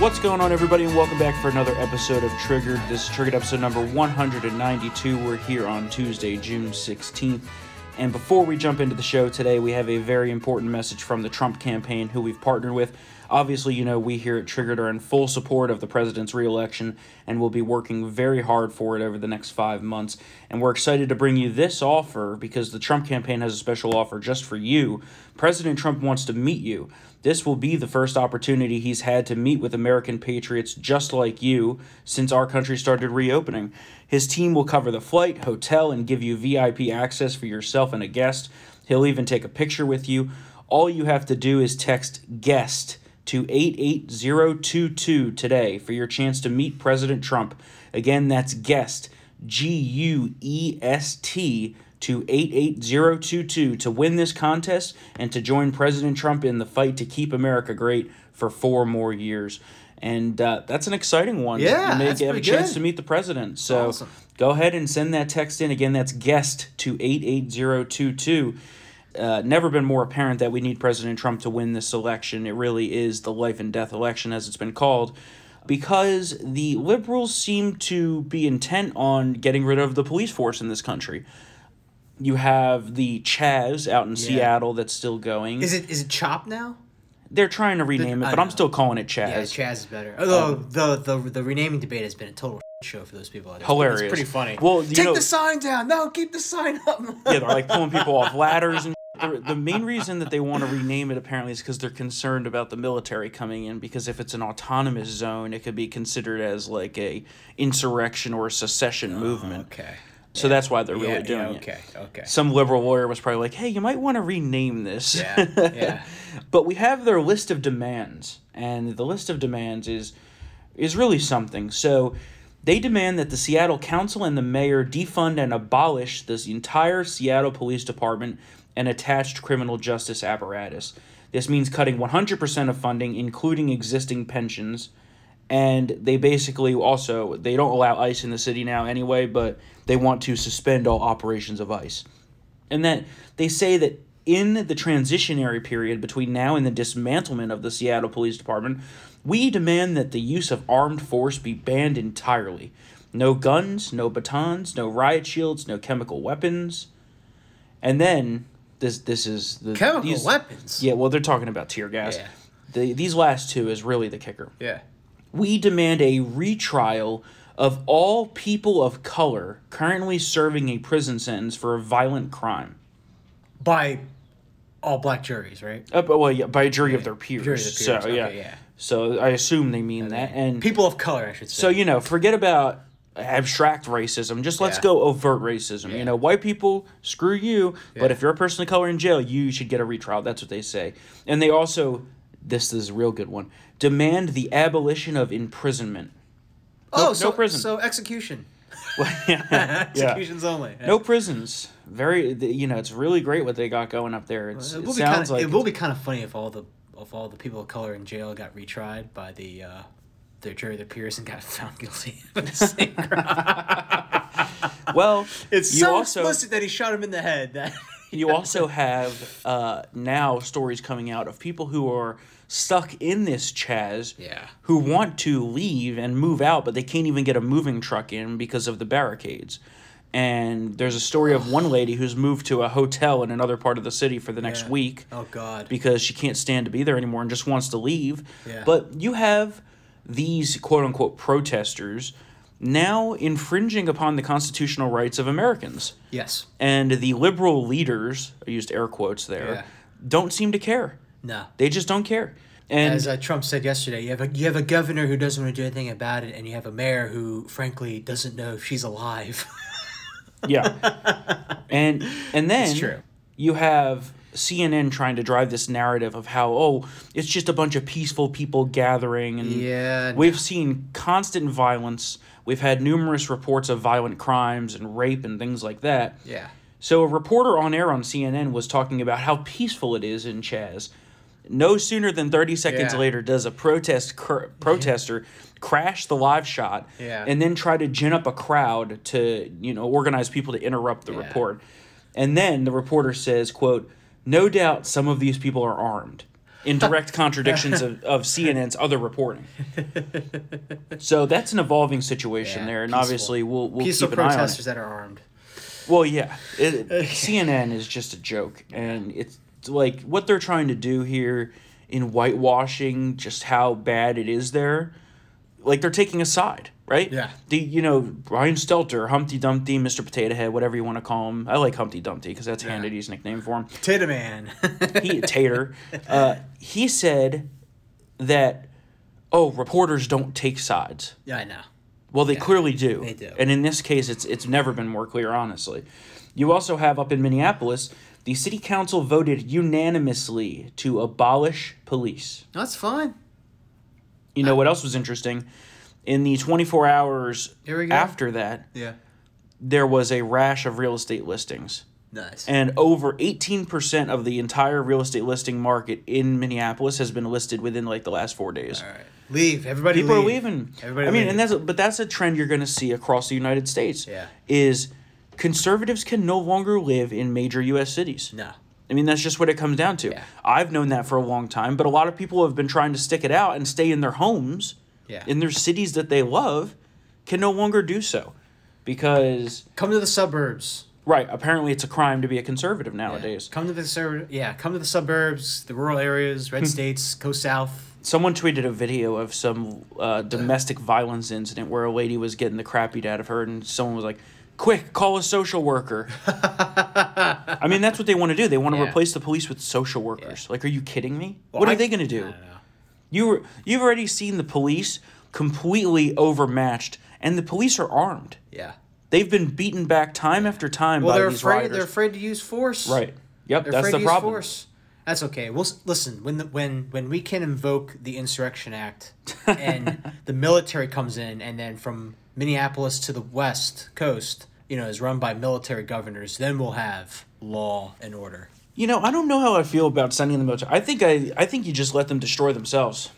What's going on, everybody, and welcome back for another episode of Triggered. This is Triggered episode number 192. We're here on Tuesday, June 16th. And before we jump into the show today, we have a very important message from the Trump campaign, who we've partnered with. Obviously, you know, we here at Triggered are in full support of the president's reelection and will be working very hard for it over the next five months. And we're excited to bring you this offer because the Trump campaign has a special offer just for you. President Trump wants to meet you. This will be the first opportunity he's had to meet with American patriots just like you since our country started reopening. His team will cover the flight, hotel, and give you VIP access for yourself and a guest. He'll even take a picture with you. All you have to do is text GUEST to 88022 today for your chance to meet President Trump. Again, that's guest, G U E S T, to 88022 to win this contest and to join President Trump in the fight to keep America great for four more years. And uh, that's an exciting one. Yeah, you may that's have a chance good. to meet the president. So awesome. go ahead and send that text in. Again, that's guest to 88022 uh, never been more apparent that we need President Trump to win this election. It really is the life and death election, as it's been called, because the liberals seem to be intent on getting rid of the police force in this country. You have the Chaz out in Seattle that's still going. Is it is it Chop now? They're trying to rename it, but I'm still calling it Chaz. Yeah, Chaz. Is better. Although the, the the renaming debate has been a total show for those people. out there. Hilarious. It's pretty funny. Well, you take know- the sign down. No, keep the sign up. yeah, they're like pulling people off ladders and. The the main reason that they want to rename it apparently is because they're concerned about the military coming in. Because if it's an autonomous zone, it could be considered as like a insurrection or a secession oh, movement. okay. So that's why they're really yeah, doing yeah, it. okay. Okay. Some liberal lawyer was probably like, "Hey, you might want to rename this." Yeah. Yeah. but we have their list of demands, and the list of demands is is really something. So they demand that the Seattle Council and the mayor defund and abolish this entire Seattle Police Department and attached criminal justice apparatus. This means cutting 100% of funding, including existing pensions. And they basically also they don't allow ICE in the city now anyway, but they want to suspend all operations of ICE and that they say that in the transitionary period between now and the dismantlement of the Seattle Police Department, we demand that the use of armed force be banned entirely. No guns, no batons, no riot shields, no chemical weapons. And then this this is the Chemical these- weapons. Yeah, well they're talking about tear gas. Yeah. The, these last two is really the kicker. Yeah. We demand a retrial of all people of color currently serving a prison sentence for a violent crime. By all black juries, right? Uh, but, well, yeah, by a jury of their peers. Jury of So peers, yeah. okay, yeah. So I assume they mean that. And People of color, I should say. so you know, forget about abstract racism. Just let's Yeah. go overt racism. You know, white people, screw you. But if you're a person of color in jail, you should get a retrial. That's what they say. And they also, this is a real good one, demand the abolition of imprisonment. oh, no prison. So execution. yeah. yeah. Executions only. Yeah. No prisons. Very, you know, it's really great what they got going up there. It's, It it, will be kind sounds of like it will be kind of funny if all the if all the people of color in jail got retried by the uh, their jury, their peers, and got found guilty of the same crime. well. It's you so also explicit that he shot him in the head. That you also have uh, now stories coming out of people who are stuck in this Chaz. Yeah. Who want to leave and move out, but they can't even get a moving truck in because of the barricades. And there's a story of one lady who's moved to a hotel in another part of the city for the next Yeah. week. Oh God. because she can't stand to be there anymore and just wants to leave. Yeah. But you have these quote unquote protesters now infringing upon the constitutional rights of Americans. yes. And the liberal leaders, I used air quotes there, Yeah. don't seem to care. No. They just don't care. And As uh, Trump said yesterday, you have a you have a governor who doesn't want to do anything about it, and you have a mayor who, frankly, doesn't know if she's alive. yeah. and and then true. you have CNN trying to drive this narrative of how oh it's just a bunch of peaceful people gathering and Yeah, we've seen constant violence we've had numerous reports of violent crimes and rape and things like that yeah. so a reporter on air on CNN was talking about how peaceful it is in Chaz no sooner than 30 seconds Yeah. later does a protest cr- protester crash the live shot Yeah. and then try to gin up a crowd to you know organize people to interrupt the Yeah. report and then the reporter says quote no doubt some of these people are armed in direct contradictions of, of CNN's other reporting. So that's an evolving situation Yeah, there, and peaceful. obviously we'll we'll Peaceful keep an eye on it. protesters that are armed. Well, yeah, it, CNN is just a joke, and it's like what they're trying to do here in whitewashing just how bad it is there. Like they're taking a side, right? Yeah. The you know Brian Stelter, Humpty Dumpty, Mr. Potato Head, whatever you want to call him. I like Humpty Dumpty because that's Hannity's nickname for him. Potato Man. He Tater. Uh, he said that oh reporters don't take sides. yeah, I know. Well, they clearly do. they do. And in this case, it's it's never been more clear, honestly. You also have up in Minneapolis, the city council voted unanimously to abolish police. That's fine. You know what else was interesting? In the 24 hours Here we go. after that, Yeah. there was a rash of real estate listings. Nice. And over 18% of the entire real estate listing market in Minneapolis has been listed within like the last 4 days. All right. Leave. Everybody People leave. are leaving. Everybody I mean, leave. and that's a, but that's a trend you're going to see across the United States. Yeah. Is conservatives can no longer live in major U.S. cities. No. I mean, that's just what it comes down to. Yeah. I've known that for a long time, but a lot of people have been trying to stick it out and stay in their homes, Yeah. in their cities that they love, can no longer do so, because Come to the suburbs. right, apparently it's a crime to be a conservative Yeah. nowadays. Come to the sur- Yeah. Come to the suburbs, the rural areas, Hmm. red states, go south. Someone tweeted a video of some uh, domestic violence incident where a lady was getting the crap beat out of her, and someone was like, "Quick, call a social worker." I mean, that's what they want to do. They want to Yeah. replace the police with social workers. Like, are you kidding me? Well, what are I- they going to do? You were you've already seen the police completely overmatched, and the police are armed. Yeah. They've been beaten back time after time Well, by they're these afraid. rioters. They're afraid to use force. right. Yep. They're that's afraid the to use problem. force. That's okay. Well, listen. When the, when when we can invoke the Insurrection Act, and the military comes in, and then from Minneapolis to the West Coast, you know, is run by military governors, then we'll have law and order. You know, I don't know how I feel about sending them out. I think I I think you just let them destroy themselves.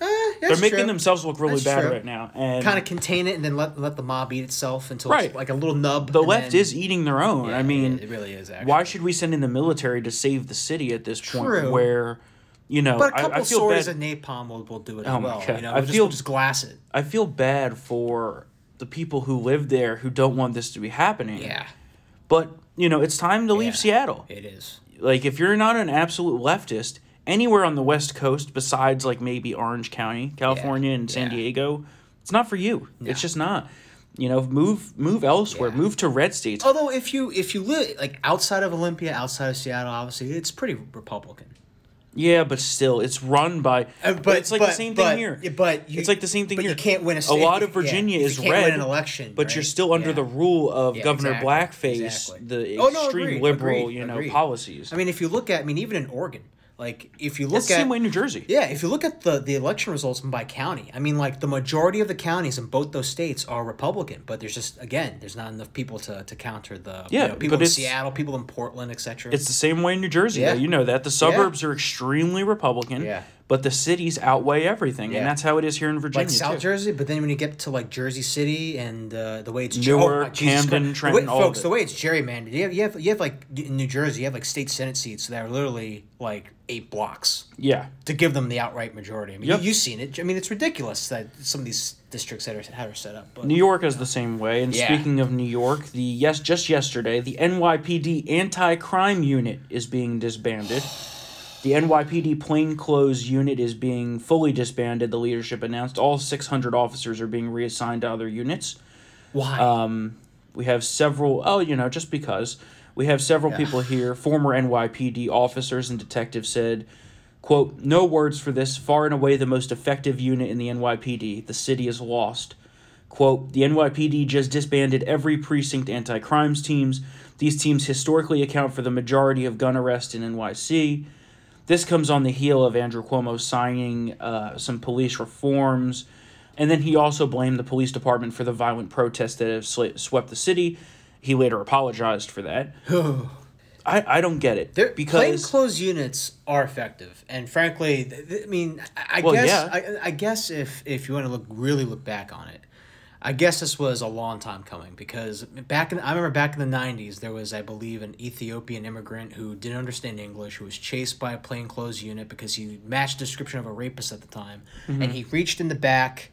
Eh, They're making themselves look really That's bad true. right now, and kind of contain it and then let let the mob eat itself until Right. it's like a little nub. the left then- is eating their own. Yeah, I mean, it, really is. Actually. why should we send in the military to save the city at this point? True. Where, you know, But a couple I feel swords bad. of napalm will, will do it Oh as well. You know, I just, feel- we'll just glass it. I feel bad for the people who live there who don't want this to be happening. Yeah, But you know, it's time to leave Yeah. Seattle. it is. Like, if you're not an absolute leftist anywhere on the West Coast, besides like maybe Orange County, California, and San Yeah. Diego, it's not for you. It's just not. You know, move move elsewhere. Yeah. Move to red states. Although if you if you live like outside of Olympia, outside of Seattle, obviously it's pretty Republican. Yeah, but still, it's run by. Uh, but, it's like the same but, thing here. But you, It's like the same thing but here. you can't win a. State, a lot of Virginia if is you can't red, win an election, but you're still under Yeah. the rule of Yeah, Governor exactly, Blackface, exactly. the Oh, no, extreme agreed, liberal, agreed, you know, agreed. policies. I mean, if you look at, I mean, even in Oregon, like if you look it's the at same way in New Jersey. Yeah, if you look at the the election results by county, I mean, like the majority of the counties in both those states are Republican, but there's just again, there's not enough people to, to counter the Yeah, you know, people in Seattle, people in Portland, etc. It's the same way in New Jersey. Yeah. Though. You know that the suburbs are extremely Republican. Yeah. But the cities outweigh everything, Yeah. and that's how it is here in Virginia like South too. Jersey, but then when you get to like Jersey City and uh, the way it's Newark, oh my Jesus Camden, Trenton, the way, all of folks, the way it's gerrymandered, you have you have you have like in New Jersey, you have like state senate seats that are literally like eight blocks Yeah. to give them the outright majority. I mean, Yep. you, you've seen it. I mean, it's ridiculous that some of these districts that are how are set up. But New York is the same way. And Yeah. speaking of New York, the yes, just yesterday, the NYPD anti-crime unit is being disbanded. The NYPD plainclothes unit is being fully disbanded. The leadership announced all 600 officers are being reassigned to other units. why? Um, we have several. Oh, you know, just because we have several Yeah. people here. Former NYPD officers and detectives said, "quote No words for this. Far and away the most effective unit in the NYPD. The city is lost." Quote, the NYPD just disbanded every precinct anti crimes teams. These teams historically account for the majority of gun arrests in NYC. This comes on the heel of Andrew Cuomo signing uh, some police reforms. And then he also blamed the police department for the violent protests that have sli- swept the city. He later apologized for that. I, I don't get it. Their because plainclothes units are effective, and frankly, th- th- I mean, I, I Well, guess yeah. I, I guess if if you want to look really look back on it, I guess this was a long time coming because back in I remember back in the '90s there was I believe an Ethiopian immigrant who didn't understand English who was chased by a plainclothes unit because he matched the description of a rapist at the time, Mm-hmm. and he reached in the back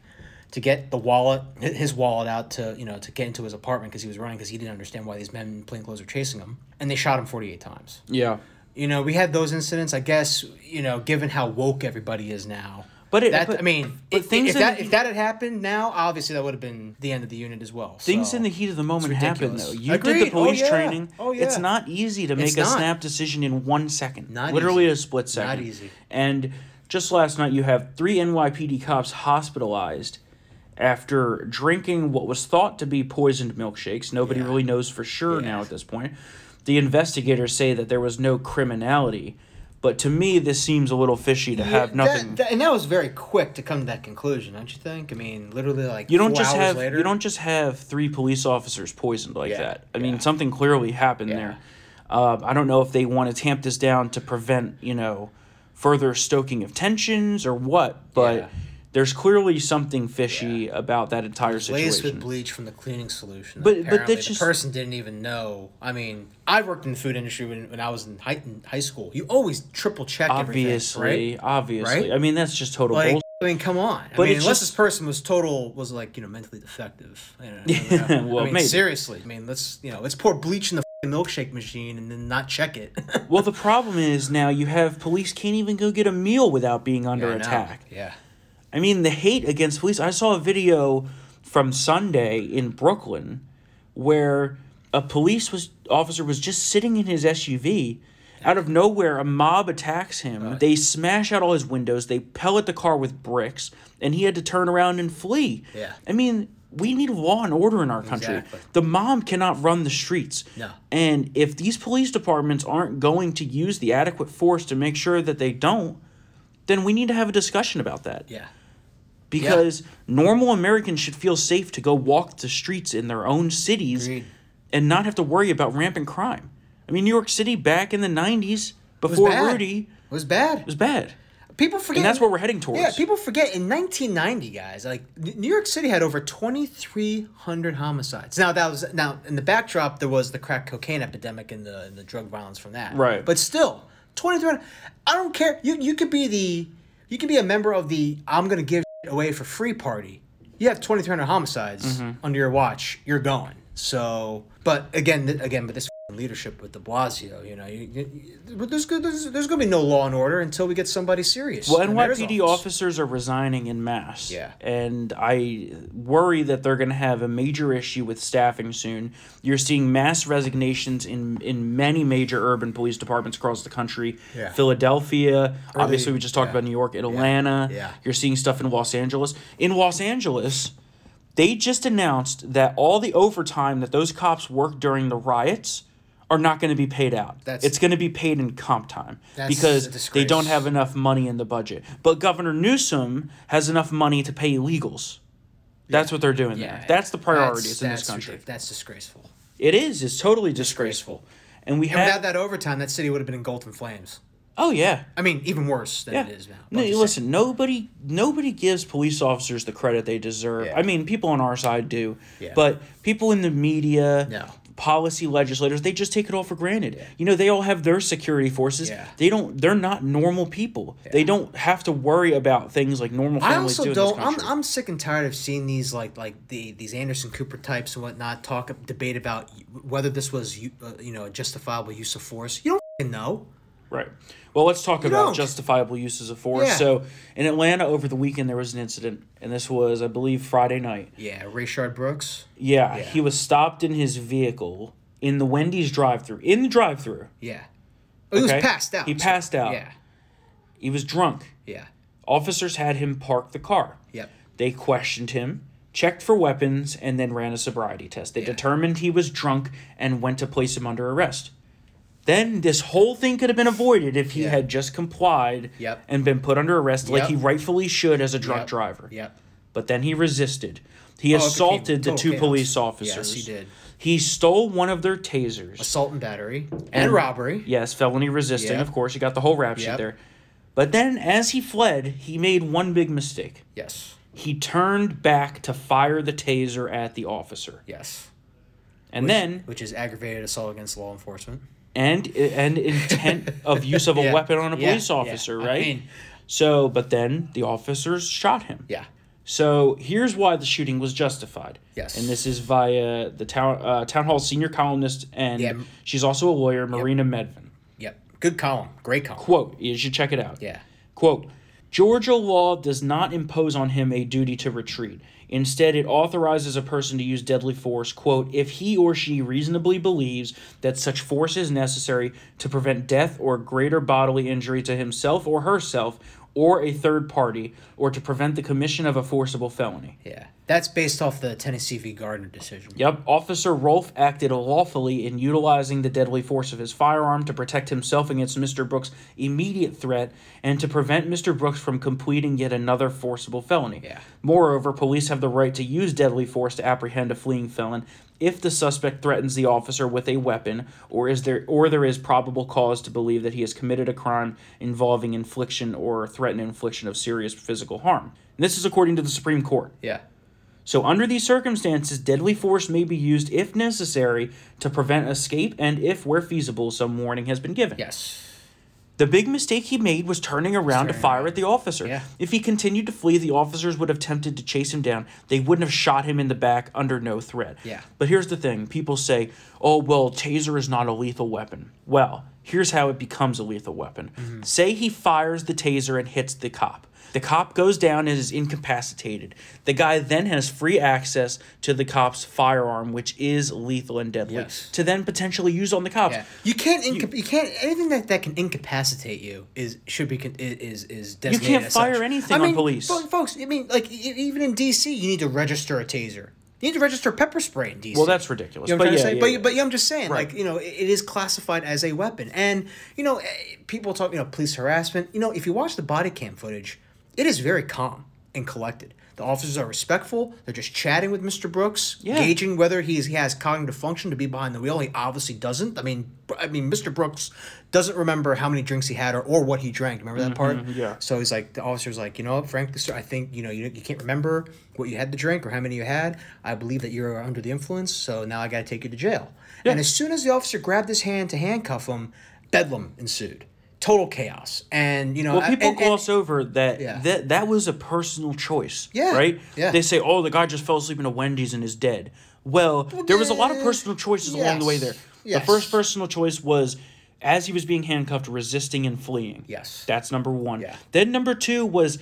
to get the wallet his wallet out to you know to get into his apartment because he was running because he didn't understand why these men in plainclothes were chasing him, and they shot him 48 times. Yeah. You know, we had those incidents. I guess you know, given how woke everybody is now. But it- that, but- I mean, but if, things if in that the- if that had happened now, obviously that would have been the end of the unit as well. Things so. in the heat of the moment happen though. You did the Agreed. Oh, police yeah. training. Oh, yeah. It's not easy to make It's a not. snap decision in one second. Not Literally easy. a split second. Not easy. And just last night you have three NYPD cops hospitalized after drinking what was thought to be poisoned milkshakes. Nobody Yeah. really knows for sure now at this point. The investigators say that there was no criminality, but to me this seems a little fishy to have nothing. That, that- and that was very quick to come to that conclusion, don't you think? I mean, literally like you don't just hours have later. you don't just have three police officers poisoned like Yeah, that. I mean, something clearly happened Yeah. there. Uh, I don't know if they want to tamp this down to prevent you know further stoking of tensions or what, but Yeah. There's clearly something fishy about that entire laced with bleach from the cleaning solution. But- but that's the just- person didn't even know. I mean, I worked in the food industry when, when I was in high, in high school. You always triple check Obviously, everything, right? obviously. Right? I mean, that's just total Like, bullshit. I mean, come on. I But mean, it's unless just- this person was total was like you know mentally defective. You know, Yeah, well, I mean, seriously. I mean, let's you know let's pour bleach in the milkshake machine and then not check it. Well, the problem is now you have police can't even go get a meal without being under I know. attack. Yeah. I mean, the hate against police. I saw a video from Sunday in Brooklyn where a police was officer was just sitting in his SUV. Out of nowhere, a mob attacks him. They smash out all his windows. They pellet the car with bricks, and he had to turn around and flee. Yeah. I mean, we need law and order in our country. Exactly. The mob cannot run the streets. No. And if these police departments aren't going to use the adequate force to make sure that they don't, then we need to have a discussion about that Yeah. Because normal Americans should feel safe to go walk the streets in their own cities Agreed. and not have to worry about rampant crime. I mean, New York City back in the 90s, before bad. Rudy, It was bad. It was bad. People forget. And that's what we're heading towards. Yeah, people forget in 1990, guys. Like New York City had over 2,300 homicides. Now that was now in the backdrop there was the crack cocaine epidemic and the and the drug violence from that. Right. But still, 2,300. I don't care. You you could be the you could be a member of the I'm gonna give away for free party. You have 2,300 homicides Mm-hmm. under your watch. You're going. So, but again, again, but this leadership with De Blasio, you know, you, you, there's, there's there's gonna be no law and order until we get somebody serious. Well, NYPD officers are resigning in mass. Yeah. And I worry that they're going to have a major issue with staffing soon. You're seeing mass resignations in, in many major urban police departments across the country. Yeah. Philadelphia, obviously, we just talked yeah. about New York, Atlanta. Yeah. You're seeing stuff in Los Angeles. In Los Angeles, they just announced that all the overtime that those cops worked during the riots are not going to be paid out. That's- it's going to be paid in comp time because they don't have enough money in the budget. But Governor Newsom has enough money to pay illegals. That's what they're doing there. That's the priorities in this country. ridic- That's disgraceful. It is. It's totally disgraceful. And we And have. without that overtime, that city would have been engulfed in flames. oh yeah. I mean, even worse than Yeah. it is now. No, But I'm listen, nobody nobody gives police officers the credit they deserve. Yeah. I mean, people on our side do. Yeah. But people in the media, No. Policy legislators, they just take it all for granted. You know, they all have their security forces. Yeah. They don't they're not normal people. They don't have to worry about things like normal families I also do this I'm. I'm sick and tired of seeing these like like the these Anderson Cooper types and whatnot talk debate about whether this was you uh, you know a justifiable use of force. You don't f***ing know. Right. Well, let's talk about don't. justifiable uses of force. Yeah. So, in Atlanta over the weekend, there was an incident, and this was, I believe, Friday night. Yeah, Rayshard Brooks. Yeah, Yeah. he was stopped in his vehicle in the Wendy's drive-through. In the drive-through, Yeah. Oh, he Okay. was passed out. He passed out. Yeah. he was drunk. Yeah. Officers had him park the car. Yep. They questioned him, checked for weapons, and then ran a sobriety test. They Yeah. determined he was drunk and went to place him under arrest. Then this whole thing could have been avoided if he Yeah. had just complied Yep. and been put under arrest like he rightfully should as a drunk Yep. driver. Yep. But then he resisted. He Oh, assaulted the two chaos. police officers. Yes, he did. He stole one of their tasers. Assault and battery and, And- robbery. Yes, felony resisting, Yep. of course. You got the whole rap sheet Yep. there. But then as he fled, he made one big mistake. Yes. he turned back to fire the taser at the officer. Yes. And then Which is aggravated assault against law enforcement. And and intent of use of a Yeah. weapon on a police Yeah. officer, I right? mean- so, but then the officers shot him. Yeah. So here's why the shooting was justified. Yes. And this is via the town uh, town hall senior columnist, and Yeah. she's also a lawyer, Marina Medvin. Yep. Good column. Great column. Quote: You should check it out. Yeah. Quote: Georgia law does not impose on him a duty to retreat. Instead, it authorizes a person to use deadly force, quote, if he or she reasonably believes that such force is necessary to prevent death or greater bodily injury to himself or herself or a third party, or to prevent the commission of a forcible felony. Yeah. That's based off the Tennessee v. Gardner decision. Yep, Officer Rolfe acted lawfully in utilizing the deadly force of his firearm to protect himself against Mr. Brooks' immediate threat and to prevent Mr. Brooks from completing yet another forcible felony. Yeah. Moreover, police have the right to use deadly force to apprehend a fleeing felon if the suspect threatens the officer with a weapon or is there or there is probable cause to believe that he has committed a crime involving infliction or threatened infliction of serious physical harm. And this is according to the Supreme Court. Yeah. So, under these circumstances, deadly force may be used if necessary to prevent escape and if, where feasible, some warning has been given. Yes. The big mistake he made was turning around to fire at the officer. Yeah. If he continued to flee, the officers would have attempted to chase him down. They wouldn't have shot him in the back under no threat. Yeah. But here's the thing people say, oh, well, taser is not a lethal weapon. Well, here's how it becomes a lethal weapon. Mm-hmm. Say he fires the taser and hits the cop. The cop goes down and is incapacitated. The guy then has free access to the cop's firearm, which is lethal and deadly, Yes. to then potentially use on the cops. Yeah. You can't inca- you, can't anything that, that can incapacitate you is should be con- is is designated can't as fire such. anything I on mean, police. fo- folks. I mean, like e- even in DC, you need to register a taser. You need to register pepper spray in DC. Well, that's ridiculous. You know what but I'm yeah, trying to say? yeah, but, yeah. but yeah, I'm just saying, Right. like, you know, it, it is classified as a weapon. And, you know, eh, people talk, you know, police harassment. You know, if you watch the body cam footage, it is very calm and collected. The officers are respectful. They're just chatting with Mr. Brooks, Yeah. gauging whether he's, he has cognitive function to be behind the wheel. He obviously doesn't. I mean, I mean, Mr. Brooks doesn't remember how many drinks he had or, or what he drank. Remember that part? Mm-hmm, yeah. So he's like, the officer's like, you know, what, frankly, sir, I think you know you, you can't remember what you had to drink or how many you had. I believe that you're under the influence, so now I got to take you to jail. And as soon as the officer grabbed his hand to handcuff him, bedlam ensued, total chaos. And you know, Well, people and- and- gloss over that, Yeah. that that was a personal choice. Yeah, Right? yeah. They say, oh, the guy just fell asleep in a Wendy's and is dead. Well, there was a lot of personal choices along the way yes, there. The first personal choice was as he was being handcuffed, resisting and fleeing. Yes. That's number one. Yeah. Then number two was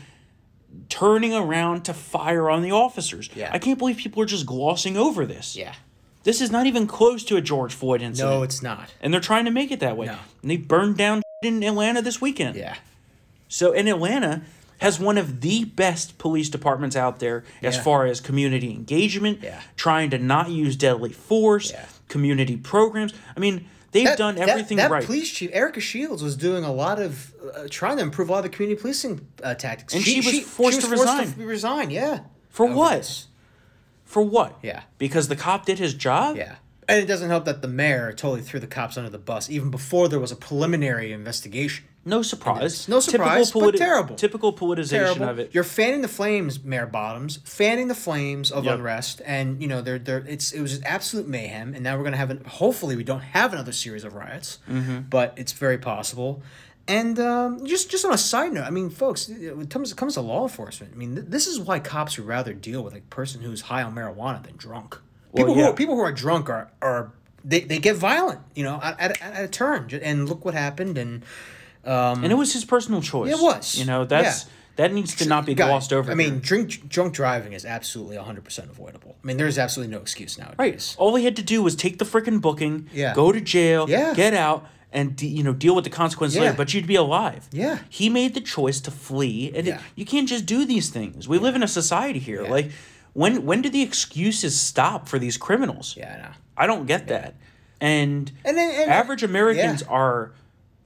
turning around to fire on the officers. Yeah. I can't believe people are just glossing over this. yeah, This is not even close to a George Floyd incident. no, it's not. and they're trying to make it that way. No. And they burned down in Atlanta this weekend. Yeah, So, and Atlanta has one of the best police departments out there as Yeah. far as community engagement, Yeah. trying to not use deadly force, Yeah. community programs. I mean, they've That- done everything that, right. police chief Erica Shields was doing a lot of uh, trying to improve a lot of the community policing uh, tactics, And she was forced to resign. resign, yeah, For over what? For what? Yeah. Because the cop did his job? Yeah. And it doesn't help that the mayor totally threw the cops under the bus even before there was a preliminary investigation. No surprise. No surprise, but terrible. Typical politicization Terrible. of it. You're fanning the flames, Mayor Bottoms, fanning the flames of Yep. unrest, and you know they're, they're, it's it was just absolute mayhem. And now we're gonna have an hopefully we don't have another series of riots, Mm-hmm. but it's very possible. And um, just just on a side note, I mean, folks, when it comes it comes to law enforcement, I mean, th- this is why cops would rather deal with a person who's high on marijuana than drunk. Well, People who yeah. are, people who are drunk are are they, they get violent, you know, at, at, at a turn. And look what happened. And um, and it was his personal choice. It was. You know, that's Yeah. that needs to not be Guys, glossed over. I mean, drink drunk driving is absolutely hundred percent avoidable. I mean, there's absolutely no excuse nowadays. Right. All he had to do was take the freaking booking, Yeah. go to jail, Yeah. get out, and de- you know deal with the consequences Yeah. later. But you'd be alive. Yeah. He made the choice to flee, and it- you can't just do these things. We live in a society here. Yeah. Like, when when do the excuses stop for these criminals? Yeah, I know. I don't get that. And, And then- and- average Americans yeah. are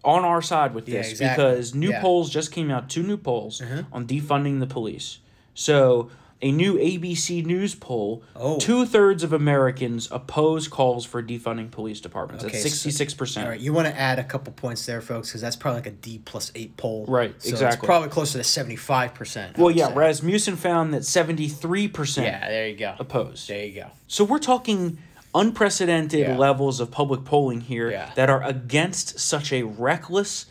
on our side with Yeah, this exactly. because new Yeah. Polls just came out, two new polls uh-huh. on defunding the police. So a new ABC News poll, Oh. two thirds of Americans oppose calls for defunding police departments. Okay, That's sixty-six percent. All right, you want to add a couple points there, folks, because that's probably like a D plus eight poll. Right, So It's exactly. probably closer to seventy five percent. Well, yeah. Rasmussen found that seventy-three percent Yeah, there you go. opposed. There you go. So we're talking unprecedented Yeah. levels of public polling here Yeah. that are against such a reckless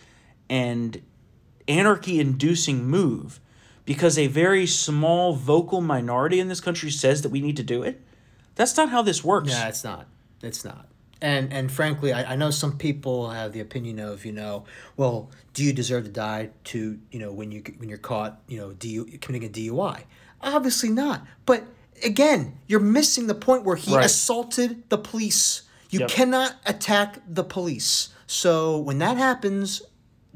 and anarchy-inducing move because a very small vocal minority in this country says that we need to do it. That's not how this works. Yeah, it's not. It's not. And and frankly, I, I know some people have the opinion of you know, well, do you deserve to die to you know when you when you're caught you know DU, committing a DUI? Obviously not. But again, you're missing the point where he Right. assaulted the police. You Yep. cannot attack the police. So when that happens,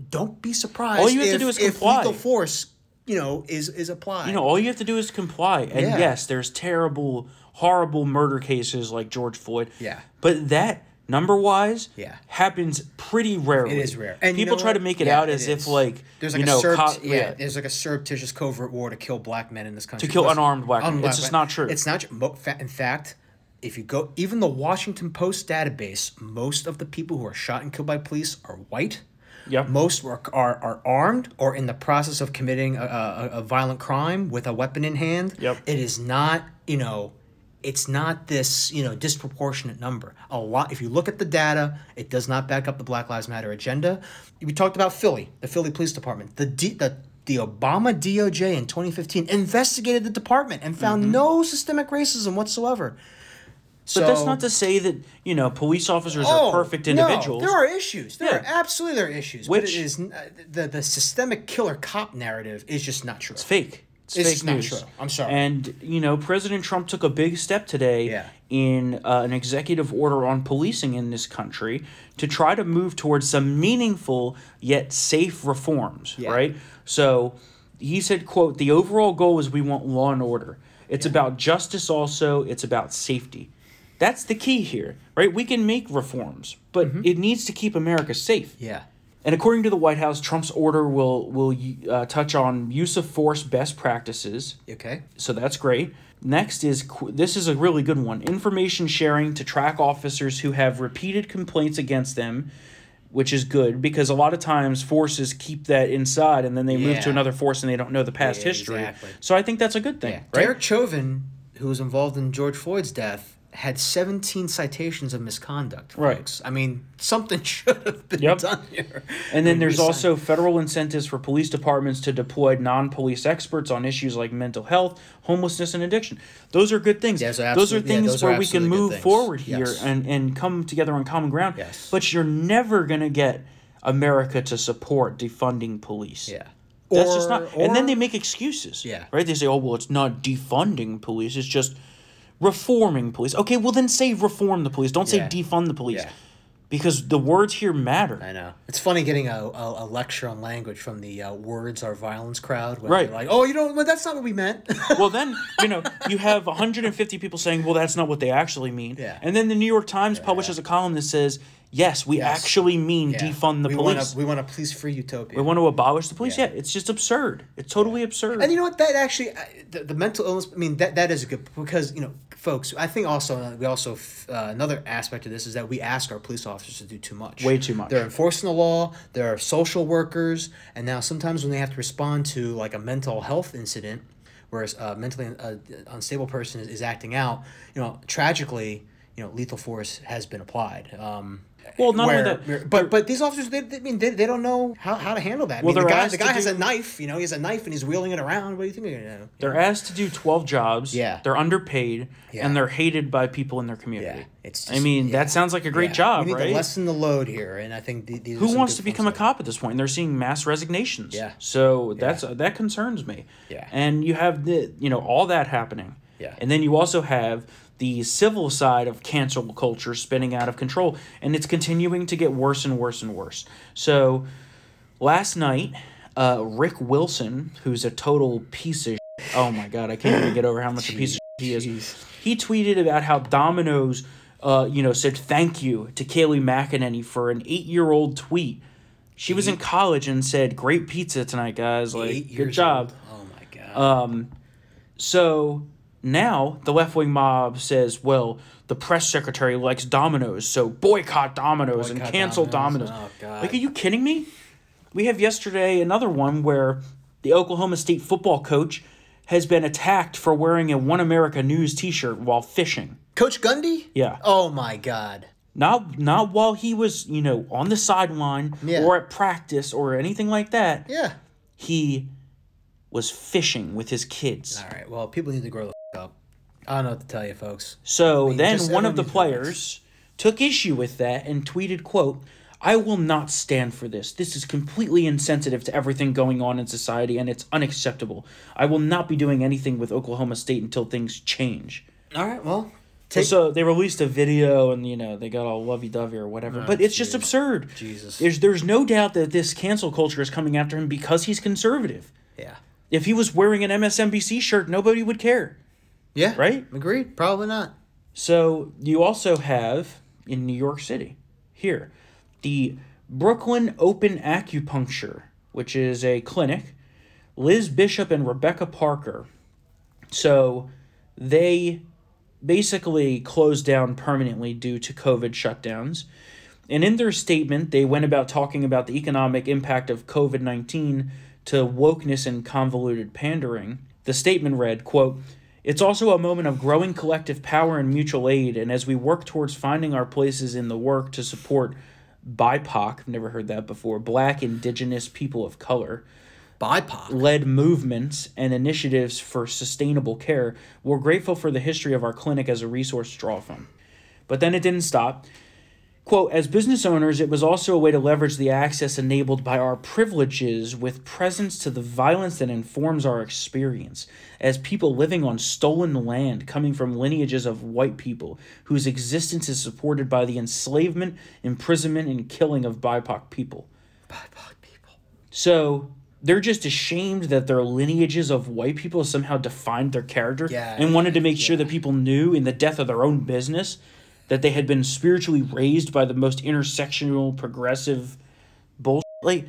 don't be surprised. All you have to do is if comply. lethal force, you know, is is applied. You know, all you have to do is comply. And Yeah. yes, there's terrible, horrible murder cases like George Floyd. Yeah. But that number wise Yeah. happens pretty rarely. It is rare. And you people know try to make it Yeah, out it as if like There's like you a know, surrept- co- yeah, there's like a surreptitious covert war to kill black men in this country. To kill Listen, unarmed black men. It's just not true. It's not true. In fact, if you go, even the Washington Post database, most of the people who are shot and killed by police are white. Yep. Most are, are, are armed or in the process of committing a, a, a violent crime with a weapon in hand. Yep. It is not, you know, it's not this, you know, disproportionate number. A lot. If you look at the data, it does not back up the Black Lives Matter agenda. We talked about Philly, the Philly Police Department, the D, the the Obama DOJ in 2015 investigated the department and found mm-hmm. no systemic racism whatsoever. But that's not to say that, you know, police officers are perfect individuals. Oh, No, there are issues. There Yeah. are absolutely there are issues. Which- but it is uh, the the systemic killer cop narrative is just not true. It's fake. It's, It's fake news. true. I'm sorry. And you know, President Trump took a big step today Yeah. in uh, an executive order on policing in this country to try to move towards some meaningful yet safe reforms. Yeah. Right. So he said, "quote The overall goal is we want law and order. It's about justice. Also, it's about safety." That's the key here, right? We can make reforms, but Mm-hmm. it needs to keep America safe. Yeah. And according to the White House, Trump's order will will uh, touch on use of force best practices. Okay. So that's great. Next is this is a really good one. Information sharing to track officers who have repeated complaints against them, which is good because a lot of times forces keep that inside and then they move to another force and they don't know the past Yeah, history. exactly. So I think that's a good thing, Yeah. right? Derek Chauvin, who was involved in George Floyd's death, had 17 citations of misconduct. Right. Folks. I mean, something should have been Yep. done here. And then there's also federal incentives for police departments to deploy non-police experts on issues like mental health, homelessness, and addiction. Those are good things. Yeah, those are those are absolute- yeah, things those are where we can move forward here Yes. and, and come together on common ground. Yes. But you're never gonna get America to support defunding police. Yeah. That's just not. Or- and then they make excuses. Yeah. Right. They say, "Oh, well, it's not defunding police. It's just reforming police." Okay, well then say reform the police. Don't say Yeah. defund the police, Yeah. because the words here matter. I know. It's funny getting a, a, a lecture on language from the uh, words are violence crowd. When Right. they're like, oh, you don't, well, that's not what we meant. well then you know you have 150 people saying well that's not what they actually mean Yeah. and then the new york times publishes a column that says yes we Yes. actually mean Yeah. defund the we police Wanna, we want a police free utopia. we want to abolish the police yeah, Yeah. it's just absurd it's totally absurd And you know what? That actually, the, the mental illness. I mean, that that is a good because you know, folks. I think also uh, we also uh, another aspect of this is that we ask our police officers to do too much. Way too much. They're enforcing the law. There are social workers, and now sometimes when they have to respond to like a mental health incident, where a mentally uh, unstable person is, is acting out, you know, tragically, you know, lethal force has been applied. Um, Well, not only where- that, but but these officers, they, they, I mean, they, they don't know how, how to handle that. I Well, mean, the guy, the guy has do- a knife. You know, he has a knife and he's wheeling it around. What do you think? You know, they're asked to do 12 jobs Yeah. they're underpaid Yeah. and they're hated by people in their community Yeah, it's i mean yeah. that sounds like a great Yeah, job We need right to lessen the load here, and I think th- who wants to become a cop at this point? They're seeing mass resignations. Yeah. So that's that concerns me. Yeah. And you have the you know all that happening. Yeah. And then you also have the civil side of cancel culture spinning out of control, and it's continuing to get worse and worse and worse. So, last night, uh, Rick Wilson, who's a total piece of shit, oh my god, I can't even get over how much a piece of he is. Jeez. He tweeted about how Domino's, uh, you know, said thank you to Kayleigh McEnany for an eight-year-old tweet. She was in college and said, "Great pizza tonight, guys! Like, Eight good job." old. Oh my god. Um, So now the left wing mob says, well, the press secretary likes Domino's, so boycott Domino's and cancel Domino's. Domino's. Oh. Like, are you kidding me? We have yesterday another one where the Oklahoma State football coach has been attacked for wearing a One America News t shirt while fishing. Coach Gundy? Yeah. Oh my God. Not not while he was, you know, on the sideline Yeah. or at practice or anything like that. Yeah. He was fishing with his kids. All right. Well, people need to grow up. I don't know what to tell you, folks. So mean, then one of the players took issue with that and tweeted, quote, I will not stand for this. This is completely insensitive to everything going on in society and it's unacceptable. I will not be doing anything with Oklahoma State until things change. All right. Well, take. so they released a video and you know they got all lovey dovey or whatever. but ah, it's just absurd. Jesus. There's there's no doubt that this cancel culture is coming after him because he's conservative. yeah. If he was wearing an MSNBC shirt, nobody would care. Yeah. Right? Agreed. Probably not. So you also have in New York City here the Brooklyn Open Acupuncture, which is a clinic. Liz Bishop and Rebecca Parker. So they basically closed down permanently due to COVID shutdowns. And in their statement, they went about talking about the economic impact of COVID 19 to wokeness and convoluted pandering. The statement read, quote, It's also a moment of growing collective power and mutual aid, and as we work towards finding our places in the work to support BIPOC, never heard that before, black, indigenous people of color, BIPOC. led movements and initiatives for sustainable care. We're grateful for the history of our clinic as a resource to draw from. But then it didn't stop. Quote, as business owners, it was also a way to leverage the access enabled by our privileges with presence to the violence that informs our experience as people living on stolen land coming from lineages of white people whose existence is supported by the enslavement, imprisonment, and killing of BIPOC people. BIPOC people. So they're just ashamed that their lineages of white people somehow defined their character Yeah, and wanted to make sure that people knew in the death of their own business that they had been spiritually raised by the most intersectional progressive bullshit. Like,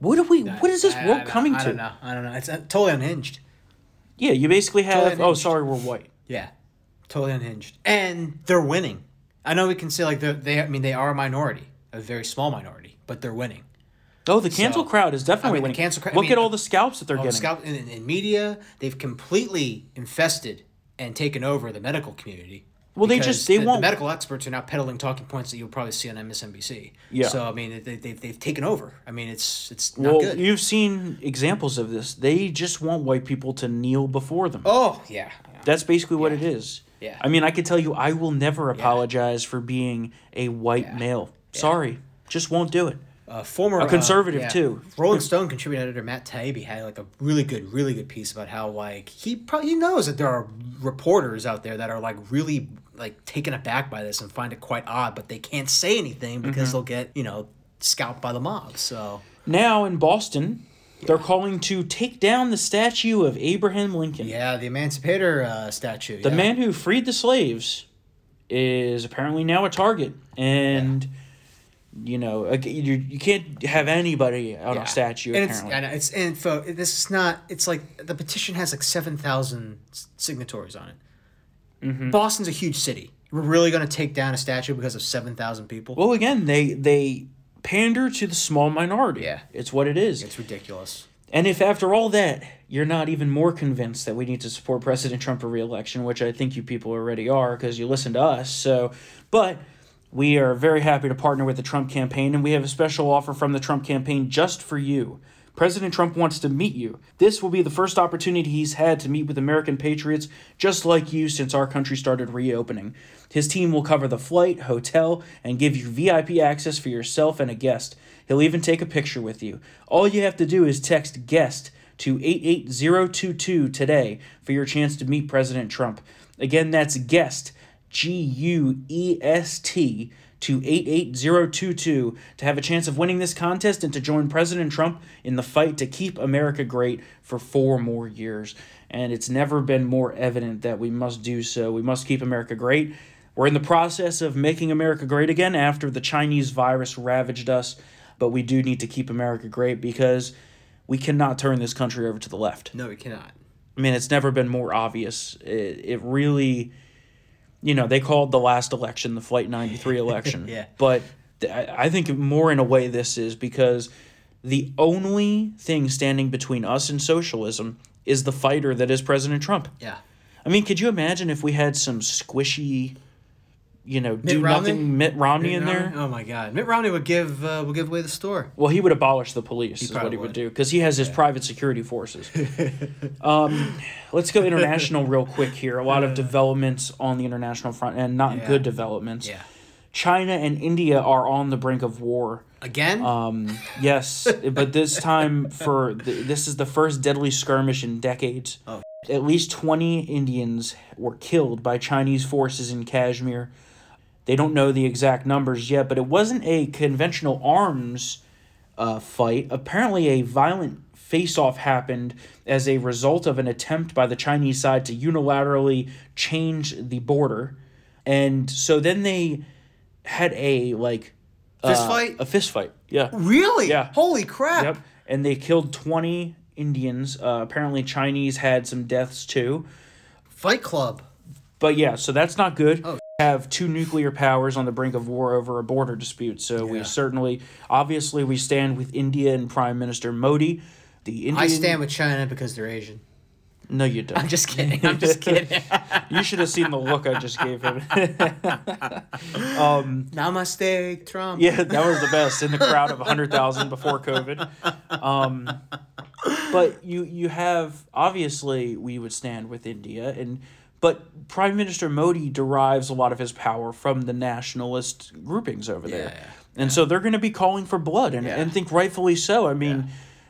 what are we? what is this I- world I- coming I to? don't know. I don't know. It's uh, totally unhinged. Yeah, you basically have. Totally oh, sorry, we're white. Yeah, totally unhinged. And they're winning. I know we can say like they're. I mean, they are a minority, a very small minority, but they're winning. Oh, the cancel So, crowd is definitely I mean, winning. cancel crowd- I Look mean, at all the scalps that they're All the getting. in, in, in media, they've completely infested and taken over the medical community. Well, they just- they the, want- the medical experts are now peddling talking points that you'll probably see on MSNBC. Yeah. So I mean, they, they, they've taken over. I mean, it's it's not well, good. you've seen examples of this. They just want white people to kneel before them. oh yeah. That's basically what it is. Yeah. I mean, I could tell you, I will never apologize for being a white male. Sorry, just won't do it. Uh, former A conservative, uh, yeah. too. Rolling Stone contributor editor Matt Taibbi had like a really good, really good piece about how like he probably he knows that there are reporters out there that are like really like taken aback by this and find it quite odd, but they can't say anything because Mm-hmm. they'll get you know scalped by the mob. So Now in Boston, they're calling to take down the statue of Abraham Lincoln. yeah, the Emancipator uh, statue. The man who freed the slaves is apparently now a target, and you know you, you can't have anybody on a statue. And it's, apparently, I know, it's and this is not. It's like the petition has like seven thousand signatories on it. Mm-hmm. Boston's a huge city. We're really going to take down a statue because of seven thousand people. well, again, they they pander to the small minority. Yeah. it's what it is. it's ridiculous. And if after all that you're not even more convinced that we need to support President Trump for reelection, which I think you people already are because you listen to us, so but we are very happy to partner with the Trump campaign and we have a special offer from the Trump campaign just for you. President Trump wants to meet you. This will be the first opportunity he's had to meet with American patriots just like you since our country started reopening. His team will cover the flight, hotel, and give you VIP access for yourself and a guest. He'll even take a picture with you. All you have to do is text guest to 88022 today for your chance to meet President Trump. Again, that's guest, G U E S T, to 88022 to have a chance of winning this contest and to join President Trump in the fight to keep America great for four more years. And it's never been more evident that we must do so. We must keep America great. We're in the process of making America great again after the Chinese virus ravaged us, but we do need to keep America great because we cannot turn this country over to the left. No, we cannot. I mean, it's never been more obvious. It, it really, you know, they called the last election the Flight 93 election. Yeah. But I I think more in a way this is because the only thing standing between us and socialism is the fighter that is President Trump. Yeah. I mean, could you imagine if we had some squishy, you know, do Romney? nothing Mitt Romney in Mitt there? Oh my God, Mitt Romney would give uh, would give away the store. Well, he would abolish the police, is what he would would. do, because he has his private security forces. um, let's go international real quick here. A lot of developments on the international front, and not Yeah. good developments. Yeah. China and India are on the brink of war. Again? Um, yes, but this time for the, this is the first deadly skirmish in decades. Oh. At least 20 Indians were killed by Chinese forces in Kashmir. They don't know the exact numbers yet, but it wasn't a conventional arms uh, fight. Apparently, a violent face off happened as a result of an attempt by the Chinese side to unilaterally change the border. And so then they had a like Fist uh, fight? A fist fight. Yeah. really? yeah. Holy crap! Yep. And they killed 20 Indians. Uh, apparently, Chinese had some deaths too. Fight Club. But yeah, so that's not good. Oh. Have two nuclear powers on the brink of war over a border dispute. So we certainly, obviously, we stand with India and Prime Minister Modi. The Indian, I stand with China because they're Asian. No, you don't. I'm just kidding. I'm just kidding. you should have seen the look I just gave him. um, Namaste, Trump. yeah, that was the best in the crowd of 100,000 before COVID. Um, but you you have obviously we would stand with India and but Prime Minister Modi derives a lot of his power from the nationalist groupings over there. Yeah, And so they're going to be calling for blood and, Yeah. and think rightfully so. I mean,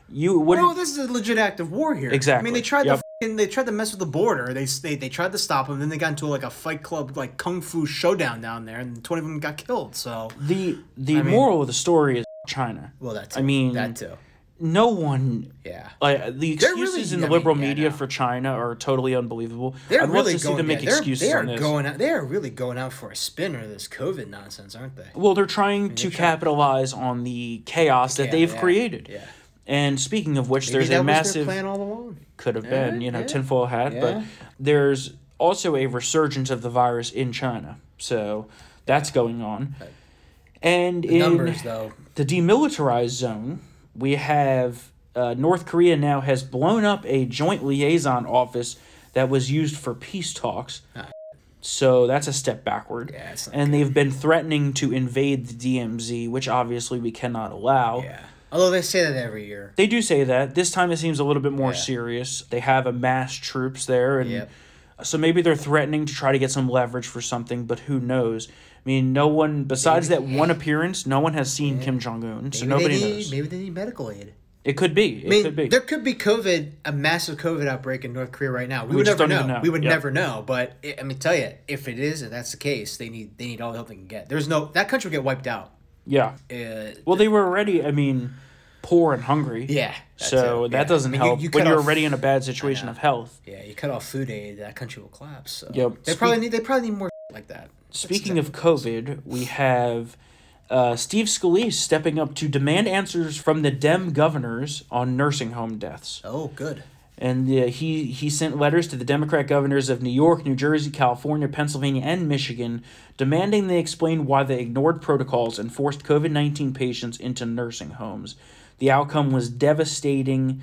you would No, this is a legit act of war here. Exactly. I mean, they tried Yep. to f***ing- they tried to mess with the border. They, they they tried to stop them. Then they got into like a fight club like kung fu showdown down there, and twenty of them got killed. So the the I mean- moral of the story is China. well, that's I mean, that too. No one Yeah, like the excuses really- in the I mean, liberal yeah, media no. for China are totally unbelievable. they're I'd really love to see going. them make yeah, excuses they are going out. They are really going out for a spinner. This COVID nonsense, aren't they? Well, they're trying to they're trying- capitalize on the chaos that Yeah, they've created. Yeah, And speaking of which, Maybe there's a massive plan all along. could have been, you know, tinfoil hat, but there's also a resurgence of the virus in China. So that's going on. And The in numbers, though. the demilitarized zone, we have uh, North Korea now has blown up a joint liaison office that was used for peace talks. Ah. So that's a step backward. Yeah, and they've been threatening to invade the DMZ, which obviously we cannot allow. Yeah. Although they say that every year. They do say that. This time it seems a little bit more Yeah. serious. They have amassed troops there, and Yep. so maybe they're threatening to try to get some leverage for something, but who knows? I mean, no one, besides that one appearance, no one has seen Kim Jong un, so nobody need, knows. Maybe they need medical aid. It could be. It I mean, could be. there could be COVID, a massive COVID outbreak in North Korea right now. We, would just never don't know. know. We would Yep. never know. But it, I mean, tell you, if it is, and that's the case, they need they need all the help they can get. There's no that country will get wiped out. Yeah. Uh, Well, they were already, I mean, poor and hungry. yeah. So too. that Yeah. doesn't I mean, help you when cut you're off- already in a bad situation of health. Yeah, you cut off food aid, that country will collapse. So Yep. they probably need they probably need more like that. Speaking of COVID, we have uh, Steve Scalise stepping up to demand answers from the Dem governors on nursing home deaths. Oh, good. And uh, he, he sent letters to the Democrat governors of New York, New Jersey, California, Pennsylvania, and Michigan, demanding they explain why they ignored protocols and forced COVID 19 patients into nursing homes. The outcome was devastating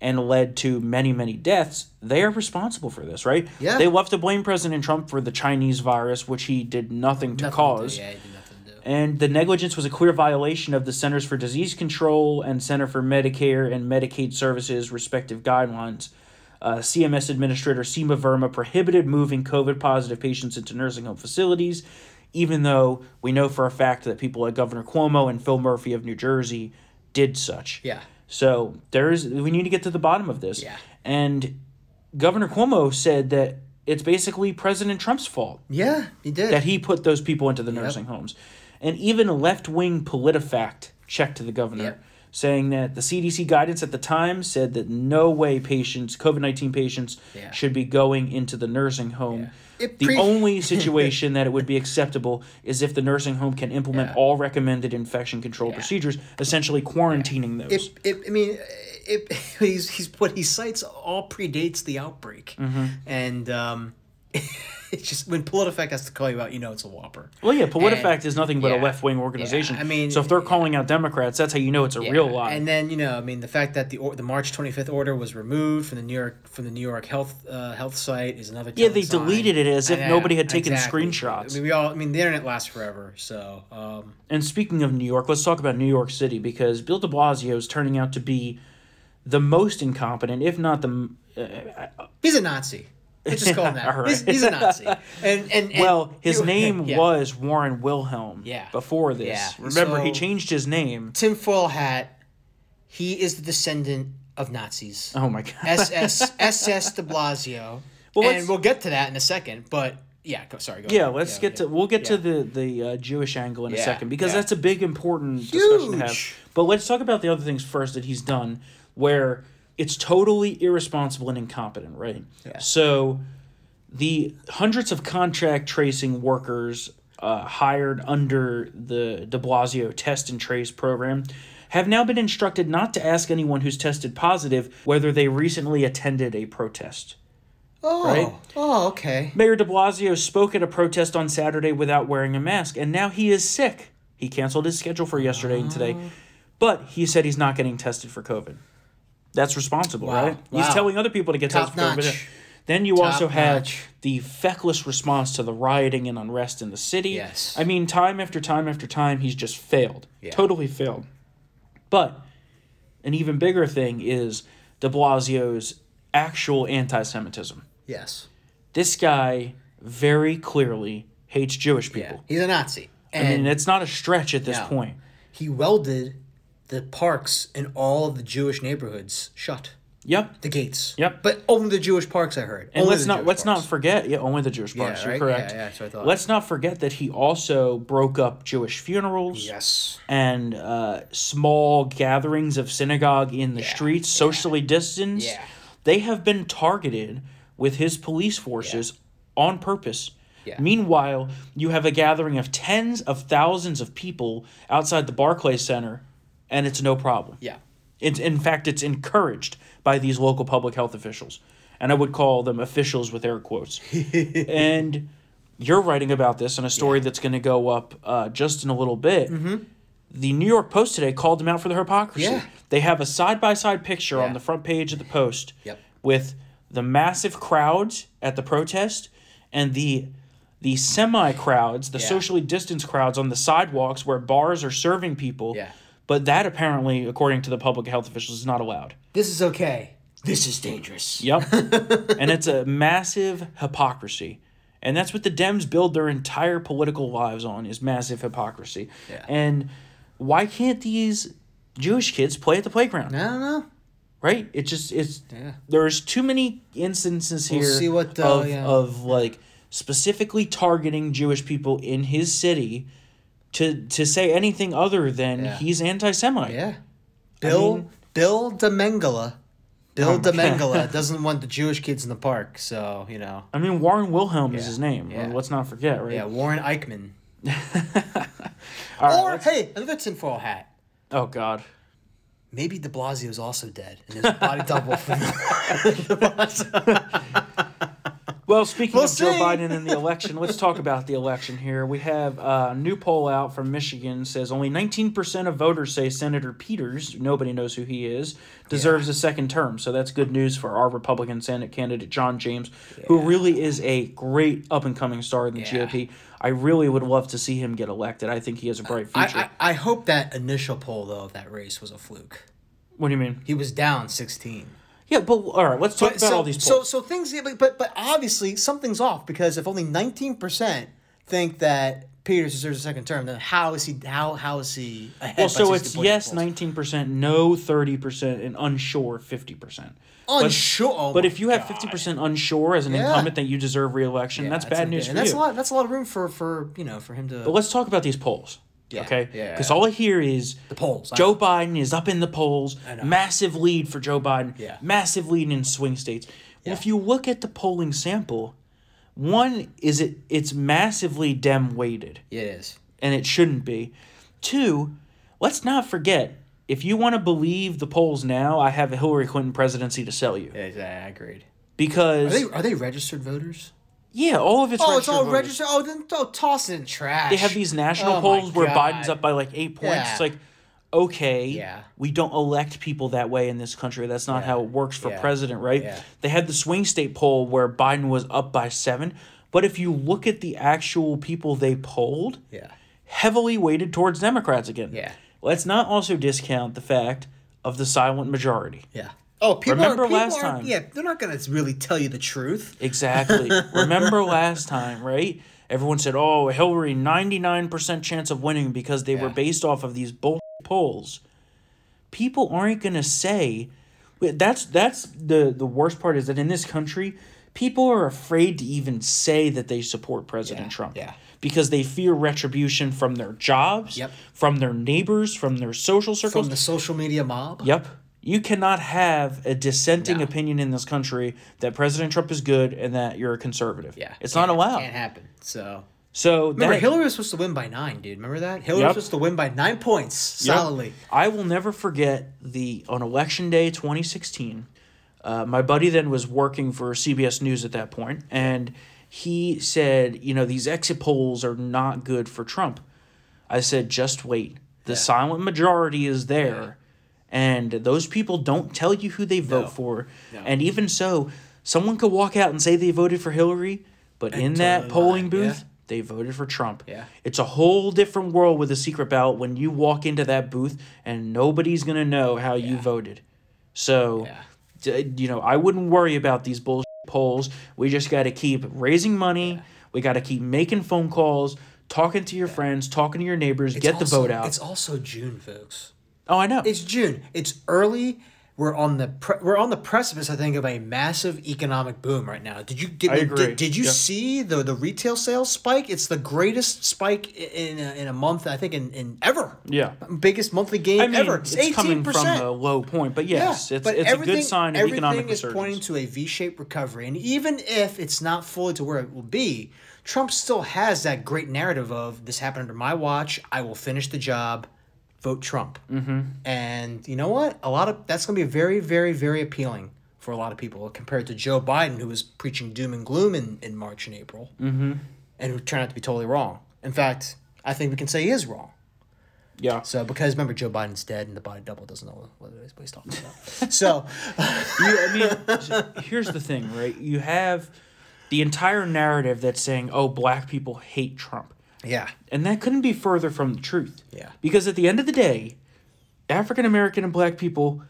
and led to many, many deaths. They are responsible for this, right? Yeah. They love to blame President Trump for the Chinese virus, which he did nothing to Nothing cause. To. Yeah, he did nothing to do. And the negligence was a clear violation of the Centers for Disease Control and Center for Medicare and Medicaid Services respective guidelines. Uh, CMS Administrator Seema Verma prohibited moving COVID positive patients into nursing home facilities, even though we know for a fact that people like Governor Cuomo and Phil Murphy of New Jersey did such. Yeah. So there's we need to get to the bottom of this. Yeah. And Governor Cuomo said that it's basically President Trump's fault Yeah, he did. that he put those people into the nursing homes. And even a left wing PolitiFact checked to the governor. Yep. saying that the CDC guidance at the time said that no way patients, COVID 19 patients, Yeah. should be going into the nursing home. Yeah. It The pre- only situation that it would be acceptable is if the nursing home can implement Yeah. all recommended infection control Yeah. procedures, essentially quarantining those. It, it, I mean, it, he's, he's what he cites all predates the outbreak, Mm-hmm. and um, it's just when PolitiFact has to call you out, you know it's a whopper. well, yeah, PolitiFact and- is nothing but a left wing organization. I mean, so if they're calling out Democrats, that's how you know it's a real lie. And then you know, I mean, the fact that the or, the March twenty fifth order was removed from the New York from the New York health uh, health site is another. Yeah, they sign. deleted it as if know, nobody had taken exactly. screenshots. I mean, we all. I mean, the internet lasts forever. So, um, And speaking of New York, let's talk about New York City because Bill de Blasio is turning out to be the most incompetent, if not the. Uh, he's a Nazi. Let's just call him that. Right. he's, he's a Nazi. And and, and well, his you- name yeah. was Warren Wilhelm. Yeah. Before this, Yeah. remember he changed his name. tinfoil hat. He is the descendant of Nazis. Oh my god. SS SS De Blasio. Well, and we'll get to that in a second. But yeah, go, sorry. Go Yeah, ahead. let's get yeah. to we'll get to the the uh, Jewish angle in a second because yeah. that's a big important discussion to have. Huge. But let's talk about the other things first that he's done where it's totally irresponsible and incompetent, right? Yeah. So the hundreds of contract tracing workers uh, hired under the De Blasio test and trace program have now been instructed not to ask anyone who's tested positive whether they recently attended a protest. Oh, right? oh, okay. Mayor de Blasio spoke at a protest on Saturday without wearing a mask, and now he is sick. He canceled his schedule for yesterday and today, but he said he's not getting tested for COVID. That's responsible, Wow. right? He's telling other people to get Top tested for COVID. Then you also have notch. the feckless response to the rioting and unrest in the city. Yes. I mean, time after time after time, he's just failed. Yeah. Totally failed. But an even bigger thing is de Blasio's actual anti Semitism. Yes. This guy very clearly hates Jewish people. Yeah. He's a Nazi. I And mean, it's not a stretch at this No. point. he welded the parks in all of the Jewish neighborhoods shut. Yep. The gates. Yep. But only the Jewish parks I heard. And Only let's not Jewish let's parks. not forget, yeah, only the Jewish parks. Yeah, You're correct. Yeah, yeah, that's what I thought. Let's not forget that he also broke up Jewish funerals Yes. and uh, small gatherings of synagogue in the Yeah, streets, socially distanced. Yeah. They have been targeted with his police forces on purpose. Yeah. Meanwhile, you have a gathering of tens of thousands of people outside the Barclays Center, and it's no problem. Yeah. It's, in fact, it's encouraged by these local public health officials. And I would call them officials with air quotes. and you're writing about this in a story that's going to go up uh, just in a little bit. Mm-hmm. The New York Post today called them out for their hypocrisy. Yeah. They have a side by side picture on the front page of the Post Yep. with the massive crowds at the protest and the the semi crowds, the Yeah. socially distanced crowds on the sidewalks where bars are serving people. But that apparently, according to the public health officials, is not allowed. This is okay. This is dangerous. Yep. and it's a massive hypocrisy. And that's what the Dems build their entire political lives on is massive hypocrisy. Yeah. And why can't these Jewish kids play at the playground? I don't know. Right? It just it's Yeah. there's too many instances We'll here what, uh, of, yeah. of like specifically targeting Jewish people in his city to to say anything other than Yeah. he's anti Semite. Yeah. Bill mean- Bill Demengala. Bill Oh, my Demengala doesn't want the Jewish kids in the park, so you know. I mean Warren Wilhelm is his name. Yeah. Let's not forget, right? Yeah, Warren Eichmann. Or let's- hey, another tinfoil hat. oh God. Maybe De Blasio's also dead, and there's a body double Blasio. Well, speaking We'll of Joe. Biden and the election, let's talk about the election here. We have uh, a new poll out from Michigan says only 19% of voters say Senator Peters, nobody knows who he is, deserves a second term. So that's good news for our Republican Senate candidate John James, who really is a great up and coming star in the Yeah. GOP. I really would love to see him get elected. I think he has a bright future. I, I I hope that initial poll though of that race was a fluke. what do you mean? He was down sixteen. Yeah, but all right, let's talk about so, all these polls. so so things yeah, but, but but obviously something's off because if only nineteen percent think that Peters deserves a second term, then how is he how how is he ahead? well, so it's yes, 19%, no, 30%, and unsure, 50%. unsure. oh But if you have fifty percent unsure as an Yeah. incumbent that you deserve reelection, Yeah, that's a bad news and that's you. a lot. That's a lot of room for for you know for him to. But let's talk about these polls. Yeah, Okay, yeah. because all I hear is The polls. Joe. Biden is up in the polls, know. massive lead for Joe Biden, Yeah. massive lead in swing states. Well, Yeah. if you look at the polling sample, one is it it's massively Dem weighted, it is. and it shouldn't be. Two, let's not forget if you want to believe the polls now, I have a Hillary Clinton presidency to sell you Yeah, I agreed. because Are they are they registered voters? Yeah, all of it's Oh, it's all voters. registered. Oh, then oh, toss it in trash. They have these national Oh polls where Biden's up by like eight points. Yeah. It's like, okay, Yeah. we don't elect people that way in this country. That's not Yeah. how it works for Yeah. president, right? Yeah. They had the swing state poll where Biden was up by seven. But if you look at the actual people they polled, Yeah. heavily weighted towards Democrats again. Yeah. Let's not also discount the fact of the silent majority. Yeah. Oh, people Remember are, people last aren't- time? Yeah, they're not going to really tell you the truth. Exactly. Remember last time, right? Everyone said, "Oh, Hillary, ninety nine percent chance of winning because they were based off of these bull polls." People aren't gonna say. That's that's the the worst part is that in this country, people are afraid to even say that they support President Yeah, Trump. yeah. Because they fear retribution from their jobs, Yep. from their neighbors, from their social circles. From the social media mob. Yep. You cannot have a dissenting No. opinion in this country that President Trump is good and that you're a conservative. Yeah. It's can't- allowed. Can't happen. So. So Remember, that, Hillary was supposed to win by nine, dude. Remember that? Hillary Yep. was supposed to win by nine points Yep. solidly. I will never forget the on election day 2016. Uh, my buddy then was working for CBS News at that point, and he said, "You know, these exit polls are not good for Trump." I said, "Just wait. The Yeah. silent majority is there, and those people don't tell you who they vote No. for. No. And even so, someone could walk out and say they voted for Hillary, but in that totally polling lie, booth." yeah. They voted for Trump. Yeah. It's a whole different world with a secret ballot when you walk into that booth and nobody's going to know how you voted. So, Yeah. d- you know, I wouldn't worry about these bullshit polls. We just got to keep raising money. We got to keep making phone calls, talking to your friends, talking to your neighbors, It's get the vote out. It's also June, folks. Oh, I know. It's June. It's early. We're on the pre- we're on the precipice, I think, of a massive economic boom right now. Did you did, I agree. did, did you Yep. see the the retail sales spike? It's the greatest spike in a, in a month, I think, in, in ever. yeah. Biggest monthly gain I mean, ever. it's, It's coming from a low point, but yes, it's, but it's a good sign of everything economic is pointing to a V-shaped recovery, and even if it's not fully to where it will be, Trump still has that great narrative of this happened under my watch. I will finish the job. Vote Trump. Mm-hmm. And you know what? A lot of that's going to be very, very, very appealing for a lot of people compared to Joe Biden, who was preaching doom and gloom in, in March and April, mm-hmm. and who turned out to be totally wrong. In fact, I think we can say he is wrong. yeah. So because remember Joe Biden's dead and the body double doesn't know what it is what he's talking about. so you, I mean, here's the thing, right? You have the entire narrative that's saying, "Oh, black people hate Trump," yeah, and that couldn't be further from the truth. Yeah. Because at the end of the day, African American and black people,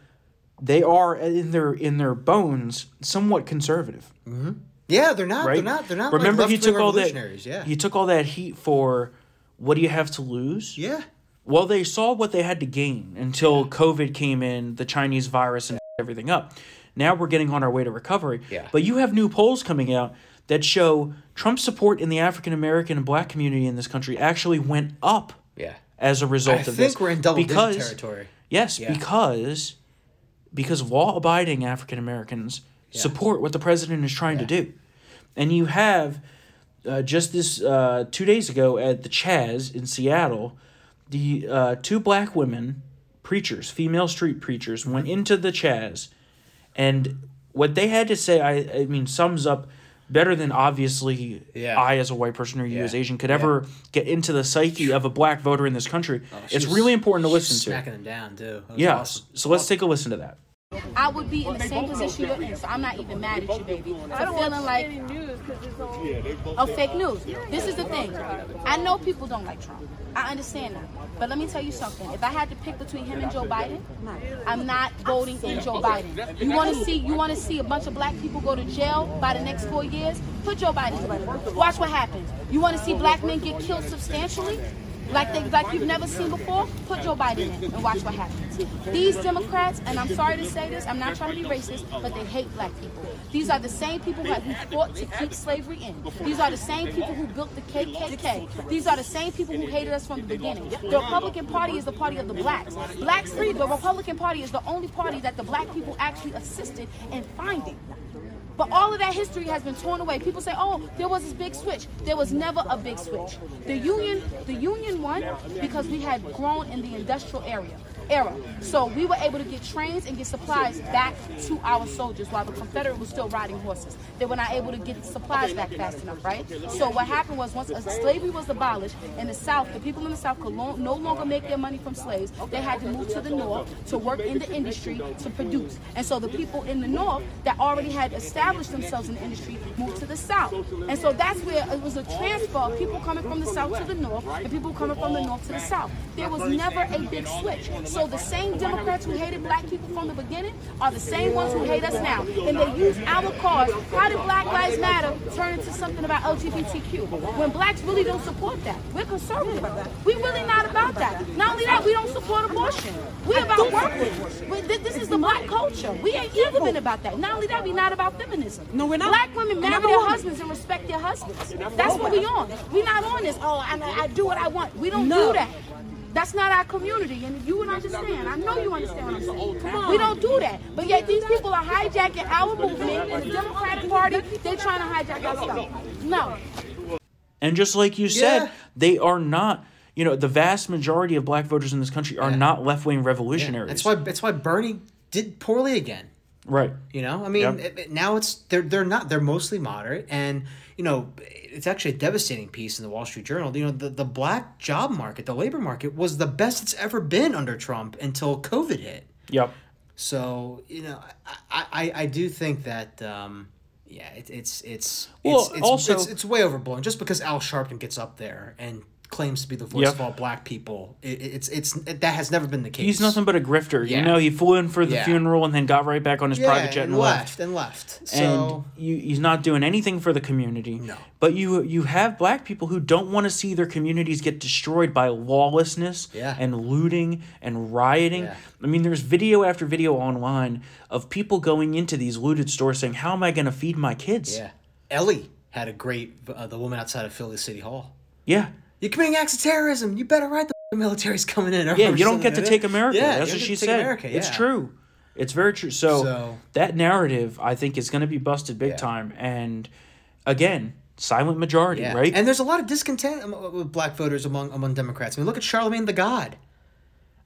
they are uh, in their in their bones somewhat conservative, mm-hmm. yeah, they're not. right? They're not. They're not. Remember, like he took all that. Yeah. He took all that heat for. What do you have to lose? yeah. Well, they saw what they had to gain until COVID came in, the Chinese virus, and everything up. Now we're getting on our way to recovery. Yeah. But you have new polls coming out that show Trump's support in the African American and black community in this country actually went up Yeah. as a result I of think this. we're in double because, digit territory. Yes, Yeah. because because law abiding African Americans support what the president is trying to do. And you have uh, just this uh, two days ago at the Chaz in Seattle, the uh, two black women preachers, female street preachers, went into the Chaz, and what they had to say, I, I mean, sums up better than obviously Yeah. I, as a white person or you Yeah. as Asian, could ever get into the psyche of a black voter in this country. Oh, it's was- really important to she was listen to. Smacking them down too. That Yeah, awesome. so let's take a listen to that. I would be in the same position you're in, so I'm not even mad at you, baby. For feeling like of fake news. This is the thing. I know people don't like Trump. I understand that. But let me tell you something. If I had to pick between him and Joe Biden, I'm not voting in Joe Biden. You want to see you want to see a bunch of black people go to jail by the next four years? Put Joe Biden. Watch what happens. You want to see black men get killed substantially? Like they like you've never seen before, put Joe Biden in and watch what happens. These Democrats, and I'm sorry to say this, I'm not trying to be racist, but they hate black people. These are the same people who, who fought to keep slavery in. These are the same people who built the KKK. These are the same people who hated us from the beginning. The Republican Party is the party of the blacks. Blacks free. The Republican Party is the only party that the black people actually assisted in finding. But all of that history has been torn away. People say, "Oh, there was this big switch." There was never a big switch. The union, the union won because we had grown in the industrial area era. So we were able to get trains and get supplies back to our soldiers while the Confederate was still riding horses. They were not able to get supplies back fast enough, right? So what happened was once slavery was abolished in the South, the people in the South could no longer make their money from slaves. They had to move to the North to work in the industry to produce. And so the people in the North that already had established themselves in the industry moved to the South. And so that's where it was a transfer of people coming from the South to the North and people coming from the North to the South. There was never a big switch. So the same Democrats who hated black people from the beginning are the same ones who hate us now. And they use our cause. How did Black Lives Matter turn into something about LGBTQ? When blacks really don't support that. We're conservative. We're really not about that. Not only that, we don't support abortion. We're about working. This is the black culture. We ain't never been about that. Not only that, we're not about feminism. No, we're not. Black women marry their husbands and respect their husbands. That's what we on. We're not on this, oh, I, I do what I want. We don't No. do that. That's not our community, and you would understand. I know you understand what I'm saying. We don't do that. But yet these people are hijacking our movement and the Democratic Party, they're trying to hijack our stuff. No. And just like you said, Yeah. they are not. You know, the vast majority of black voters in this country are Yeah. not left wing revolutionaries. That's why. That's why Bernie did poorly again. Right. You know, I mean, Yep. it- it- now it's they're they're not they're mostly moderate, and you know, it's actually a devastating piece in the Wall Street Journal. You know, the the black job market, the labor market, was the best it's ever been under Trump until COVID hit. Yep. So you know, I I, I do think that. Um, yeah, it, it's it's Well, it's, it's, also- it's, it's way overblown. Just because Al Sharpton gets up there and claims to be the voice Yep. of all black people, it, it's it's it, that has never been the case. He's nothing but a grifter. Yeah. You know, he flew in for the Yeah. funeral and then got right back on his yeah, private jet and and left. left and left. and you, he's not doing anything for the community. No. But you you have black people who don't want to see their communities get destroyed by lawlessness Yeah. and looting and rioting. Yeah. I mean, there's video after video online of people going into these looted stores saying, "How am I going to feed my kids?" Yeah. Ellie had a great, uh, the woman outside of Philly City Hall. Yeah. You're committing acts of terrorism. You better write the military's coming in. Yeah, you don't get to take. America. Yeah, That's what she get to take said. America, It's true. It's very true. So, So- that narrative, I think, is going to be busted big Yeah. time. And again, silent majority, Yeah. right? And there's a lot of discontent uh, with black voters among among Democrats. I mean, look at Charlemagne the God.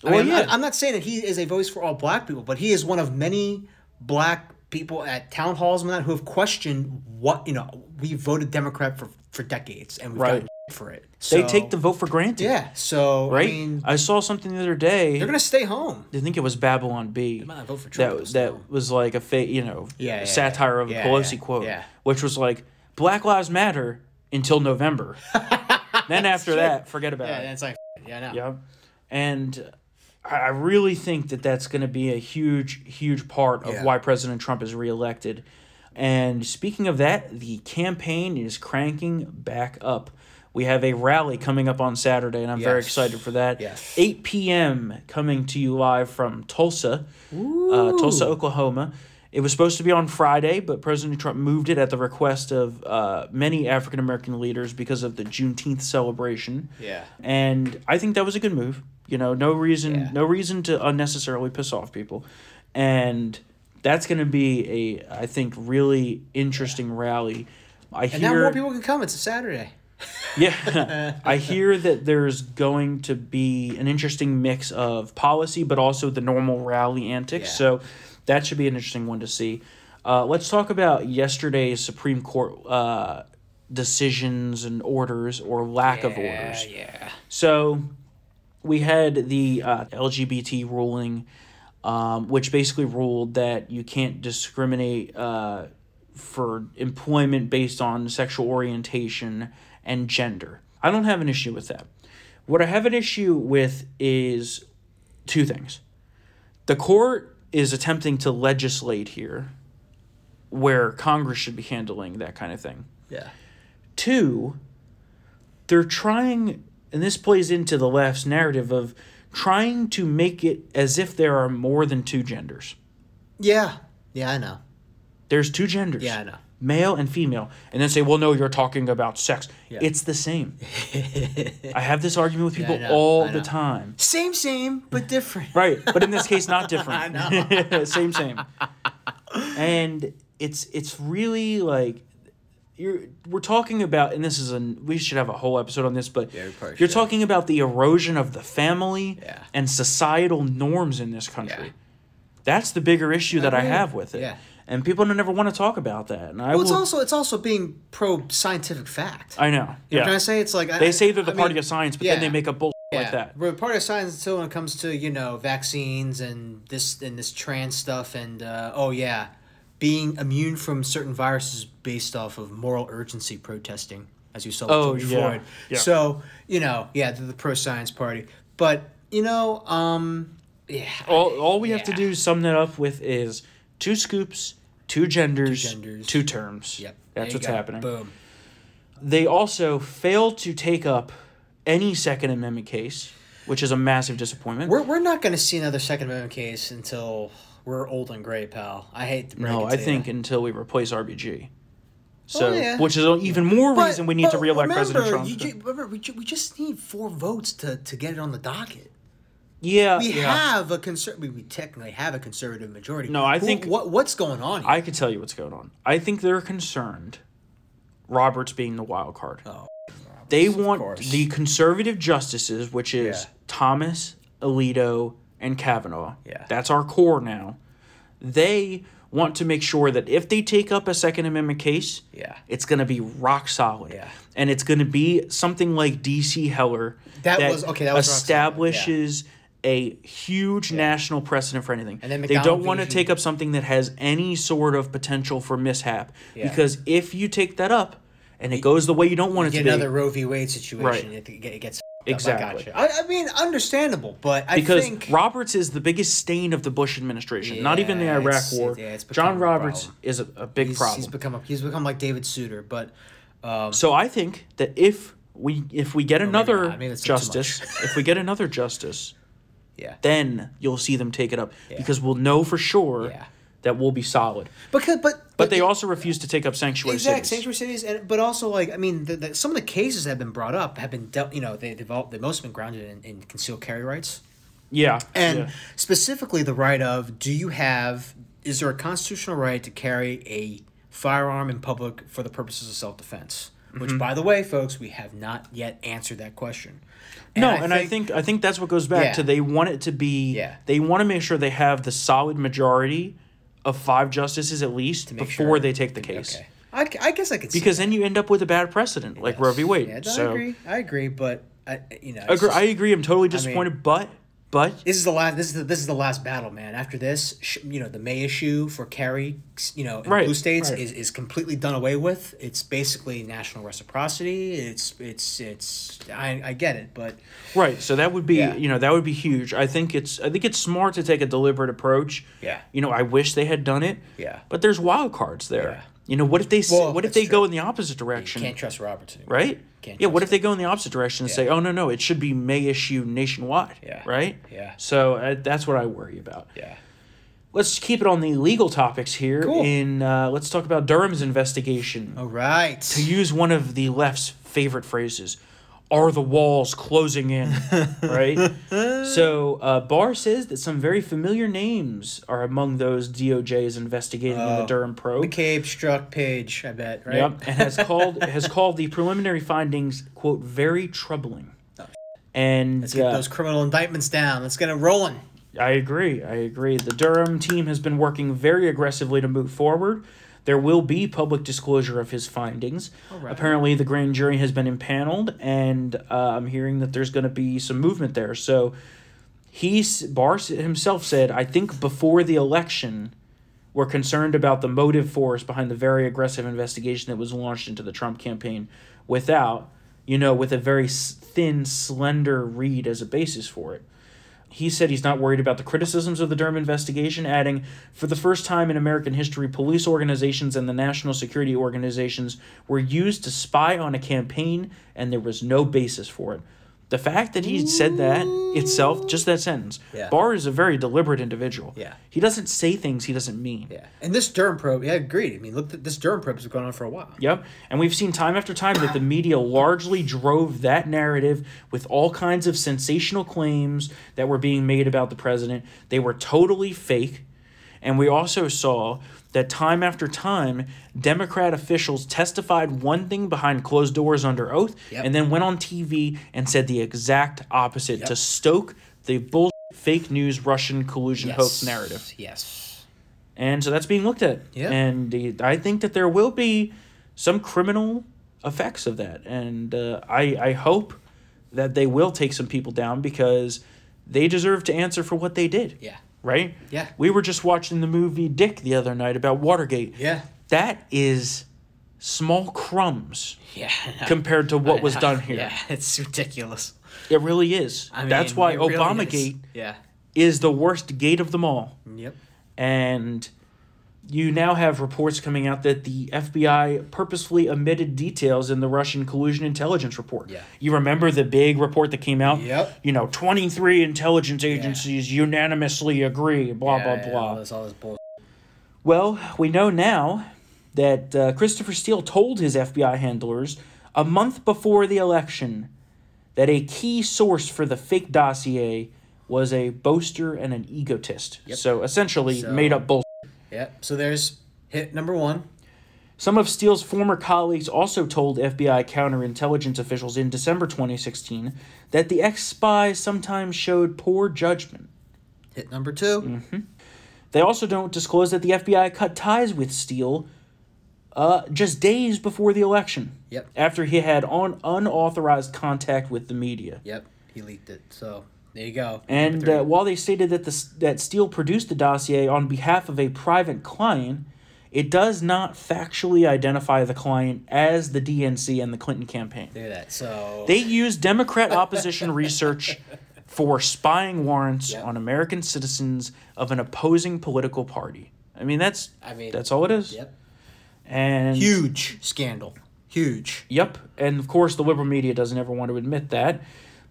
I Well, mean, I'm- yeah. I'm not saying that he is a voice for all black people, but he is one of many black people at town halls and that who have questioned what you know. We voted Democrat for for decades, and we've Right. gotten for it. they take the vote for granted. yeah. So Right? I mean, I saw something the other day. they're gonna stay home. I think it was Babylon Bee. might not vote for Trump, that that was like a fa- you know Yeah, yeah, satire of yeah, a Pelosi yeah, quote, yeah. which was like Black Lives Matter until November. then after that, forget about Yeah, it. it's like yeah. Yeah, and I really think that that's going to be a huge, huge part of Yeah. why President Trump is reelected. And speaking of that, the campaign is cranking back up. We have a rally coming up on Saturday, and I'm very excited for that. Yes. 8 p.m. coming to you live from Tulsa, uh, Tulsa, Oklahoma. It was supposed to be on Friday, but President Trump moved it at the request of uh, many African American leaders because of the Juneteenth celebration. Yeah. And I think that was a good move. You know, no reason Yeah. no reason to unnecessarily piss off people. And that's going to be a I think really interesting rally. I And now hear more people can come. It's a Saturday. yeah. I hear that there's going to be an interesting mix of policy but also the normal rally antics. Yeah. So that should be an interesting one to see. Uh, let's talk about yesterday's Supreme Court uh, decisions and orders or lack of orders. Yeah. So we had the uh, LGBT ruling, um, which basically ruled that you can't discriminate uh, for employment based on sexual orientation and gender. I don't have an issue with that. What I have an issue with is two things. The court is attempting to legislate here where Congress should be handling that kind of thing. Yeah. Two, they're trying and this plays into the left's narrative of trying to make it as if there are more than two genders. Yeah. Yeah, I know. There's two genders. Yeah, I know. Male and female. And then say, well, no, you're talking about sex. Yeah. It's the same. I have this argument with people I know, all the time. Same, same, but different. Right. But in this case, not different. I know. same, same. And it's it's really like you're we're talking about and this is a we should have a whole episode on this, but Yeah, you're should. talking about the erosion of the family Yeah. and societal norms in this country. Yeah. That's the bigger issue that I agree. have with it. Yeah. And people don't ever want to talk about that. And I Well, will, it's also it's also being pro scientific fact. I know. You know Yeah. trying to say? It's like I- They say they're the I party mean, of science, but yeah. then they make up bullshit yeah, like that. We're part of science until when it comes to you know vaccines and this and this trans stuff and uh, oh yeah, being immune from certain viruses based off of moral urgency protesting, as you saw with Oh, George yeah. Floyd. Yeah. So you know yeah, the pro science party, but you know um yeah All, all we have to do sum that up with is two scoops, two genders, two, genders. terms. Yep. That's you what's happening. Boom. They also failed to take up any Second Amendment case, which is a massive disappointment. We're, we're not going to see another Second Amendment case until we're old and gray, pal. I hate to break no, it I to think you. until we replace RBG. Oh, so, Oh, yeah. which is even more But- reason we need to but reelect President Trump. You remember, we, we just need four votes to, to get it on the docket. Yeah, We yeah. have a conser- we, we technically have a conservative majority. No, I Who- think- what what's going on here? I can tell you what's going on. I think they're concerned. Roberts being the wild card. Oh, they of want the conservative justices, which is Yeah. Thomas, Alito, and Kavanaugh. Yeah. That's our core now. They want to make sure that if they take up a Second Amendment case, Yeah. it's going to be rock solid. Yeah. And it's going to be something like D.C. Heller That was- okay, that was rock solid, establishes a huge national precedent for anything. And then they don't want to take up something that has any sort of potential for mishap Yeah. because if you take that up and it goes the way you don't want it Get to be, another Roe v. Wade situation. Right. It, it gets Exactly. I, gotcha. I, mean, understandable, but I because think Roberts is the biggest stain of the Bush administration. Not even the Iraq War. yeah, John Roberts problem. is a, a big he's, problem. he's become a, he's become like David Souter, but um, so I think that if we if we get another not. Maybe much. justice, if we get another justice, yeah. then you'll see them take it up because we'll know for sure Yeah. that we'll be solid. Because but But they also refuse to take up sanctuary exact cities. sanctuary cities, and but also like I mean, the, the, some of the cases that have been brought up have been dealt. You know, they they've all they've most have been grounded in, in concealed carry rights, yeah, and yeah. specifically the right of do you have is there a constitutional right to carry a firearm in public for the purposes of self defense? Mm-hmm. Which, by the way, folks, we have not yet answered that question. no, and I think I think that's what goes back Yeah. to they want it to be. Yeah. They want to make sure they have the solid majority of five justices at least before sure- they take the case. okay, I, I guess I could Because then you end up with a bad precedent like Roe v. Wade. Yeah, so I agree. I agree, but I, you know, Agree- just- I agree. I'm totally disappointed, but but this is the last. This is the, this is the last battle, man. After this, sh- you know, the May issue for carry, you know, in Right, blue states right. is, is completely done away with. It's basically national reciprocity. It's it's it's. I, I get it, but right. So that would be Yeah. you know that would be huge. I think it's I think it's smart to take a deliberate approach. Yeah. You know I wish they had done it. Yeah. But there's wild cards there. Yeah. You know what if they Well, what if that's they go in the opposite you direction? can't trust Roberts anymore. right? Can't yeah. What trust if they go in the opposite direction and say, oh no no, it should be May issue nationwide. Yeah. Right. Yeah. So uh, that's what I worry about. Yeah. Let's keep it on the legal topics here. Cool. In uh, let's talk about Durham's investigation. All right. to use one of the left's favorite phrases, are the walls closing in? right? So, uh, Barr says that some very familiar names are among those DOJ is investigating in the Oh, Durham probe. McCabe Strzok Page. I bet. Right. Yep, and has called has called the preliminary findings quote very troubling. And Oh, Let's get uh, those criminal indictments down. Let's get it rolling. I agree. I agree. The Durham team has been working very aggressively to move forward. There will be public disclosure of his findings. right. Apparently, the grand jury has been impaneled, and uh, I'm hearing that there's going to be some movement there. So, he's Barr himself said, "I think before the election, we're concerned about the motive force behind the very aggressive investigation that was launched into the Trump campaign, without, you know, with a very thin, slender read as a basis for it." He said he's not worried about the criticisms of the Durham investigation, adding, For the first time in American history, police organizations and the national security organizations were used to spy on a campaign, and there was no basis for it. The fact that he said that itself, just that sentence, Yeah. Barr is a very deliberate individual. Yeah. He doesn't say things he doesn't mean. Yeah, and this Durham probe, yeah, agreed. I mean, look, this Durham probe has gone on for a while. Yep. And we've seen time after time that the media largely drove that narrative with all kinds of sensational claims that were being made about the president. They were totally fake. And we also saw that time after time, Democrat officials testified one thing behind closed doors under oath Yep. and then went on TV and said the exact opposite Yep. to stoke the bull fake news Russian collusion hoax narrative. Yes. And so that's being looked at. Yeah. And I think that there will be some criminal effects of that. And uh, I, I hope that they will take some people down because they deserve to answer for what they did. Yeah. Right? Yeah. We were just watching the movie Dick the other night about Watergate. Yeah. That is small crumbs Yeah. compared to what was done here. Yeah, it's ridiculous. It really is. I mean, That's why it really is. Yeah. is the worst gate of them all. Yep. and you now have reports coming out that the FBI purposefully omitted details in the Russian collusion intelligence report. Yeah. You remember the big report that came out? Yep. You know, 23 intelligence agencies unanimously agree, blah, yeah, blah, yeah, blah. all this, all this bull. Well, we know now that uh, Christopher Steele told his FBI handlers a month before the election that a key source for the fake dossier was a boaster and an egotist. So essentially, So- made up bull. Yep. So there's hit number one. Some of Steele's former colleagues also told FBI counterintelligence officials in December 2016 that the ex spy sometimes showed poor judgment. Hit number 2 Mm-hmm. They also don't disclose that the FBI cut ties with Steele uh, just days before the election, Yep. after he had on unauthorized contact with the media. Yep. He leaked it. So there you go. And uh, while they stated that the that Steele produced the dossier on behalf of a private client, it does not factually identify the client as the DNC and the Clinton campaign. At that. So They use Democrat opposition research for spying warrants Yep. on American citizens of an opposing political party. I mean, that's I mean, that's all it is. Yep. And Huge scandal. Huge. Yep, and of course the liberal media doesn't ever want to admit that,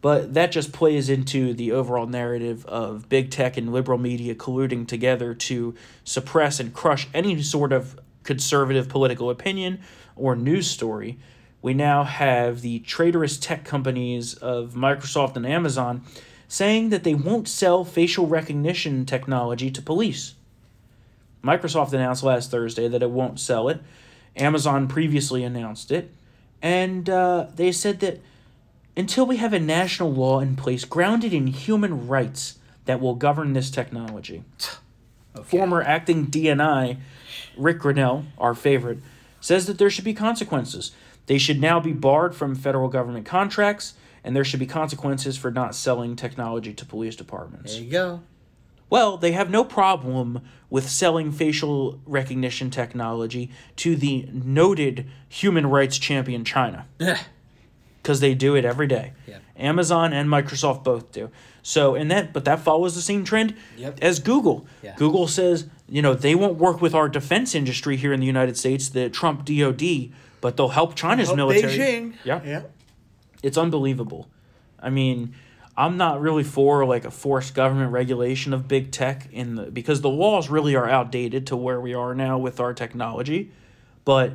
but that just plays into the overall narrative of big tech and liberal media colluding together to suppress and crush any sort of conservative political opinion or news story. We now have the traitorous tech companies of Microsoft and Amazon saying that they won't sell facial recognition technology to police. Microsoft announced last Thursday that it won't sell it. Amazon previously announced it. And uh, they said that until we have a national law in place grounded in human rights that will govern this technology. Former acting DNI, Ric Grenell, our favorite, says that there should be consequences. They should now be barred from federal government contracts, and there should be consequences for not selling technology to police departments. There you go. Well, they have no problem with selling facial recognition technology to the noted human rights champion China because they do it every day. Yeah. Amazon and Microsoft both do. So, and that, but that follows the same trend Yep. as Google. Yeah. Google says, you know, they won't work with our defense industry here in the United States, the Trump DoD, but they'll help China's Help military. Beijing. Yeah Yeah. it's unbelievable. I mean, I'm not really for like a forced government regulation of big tech in the because the laws really are outdated to where we are now with our technology. But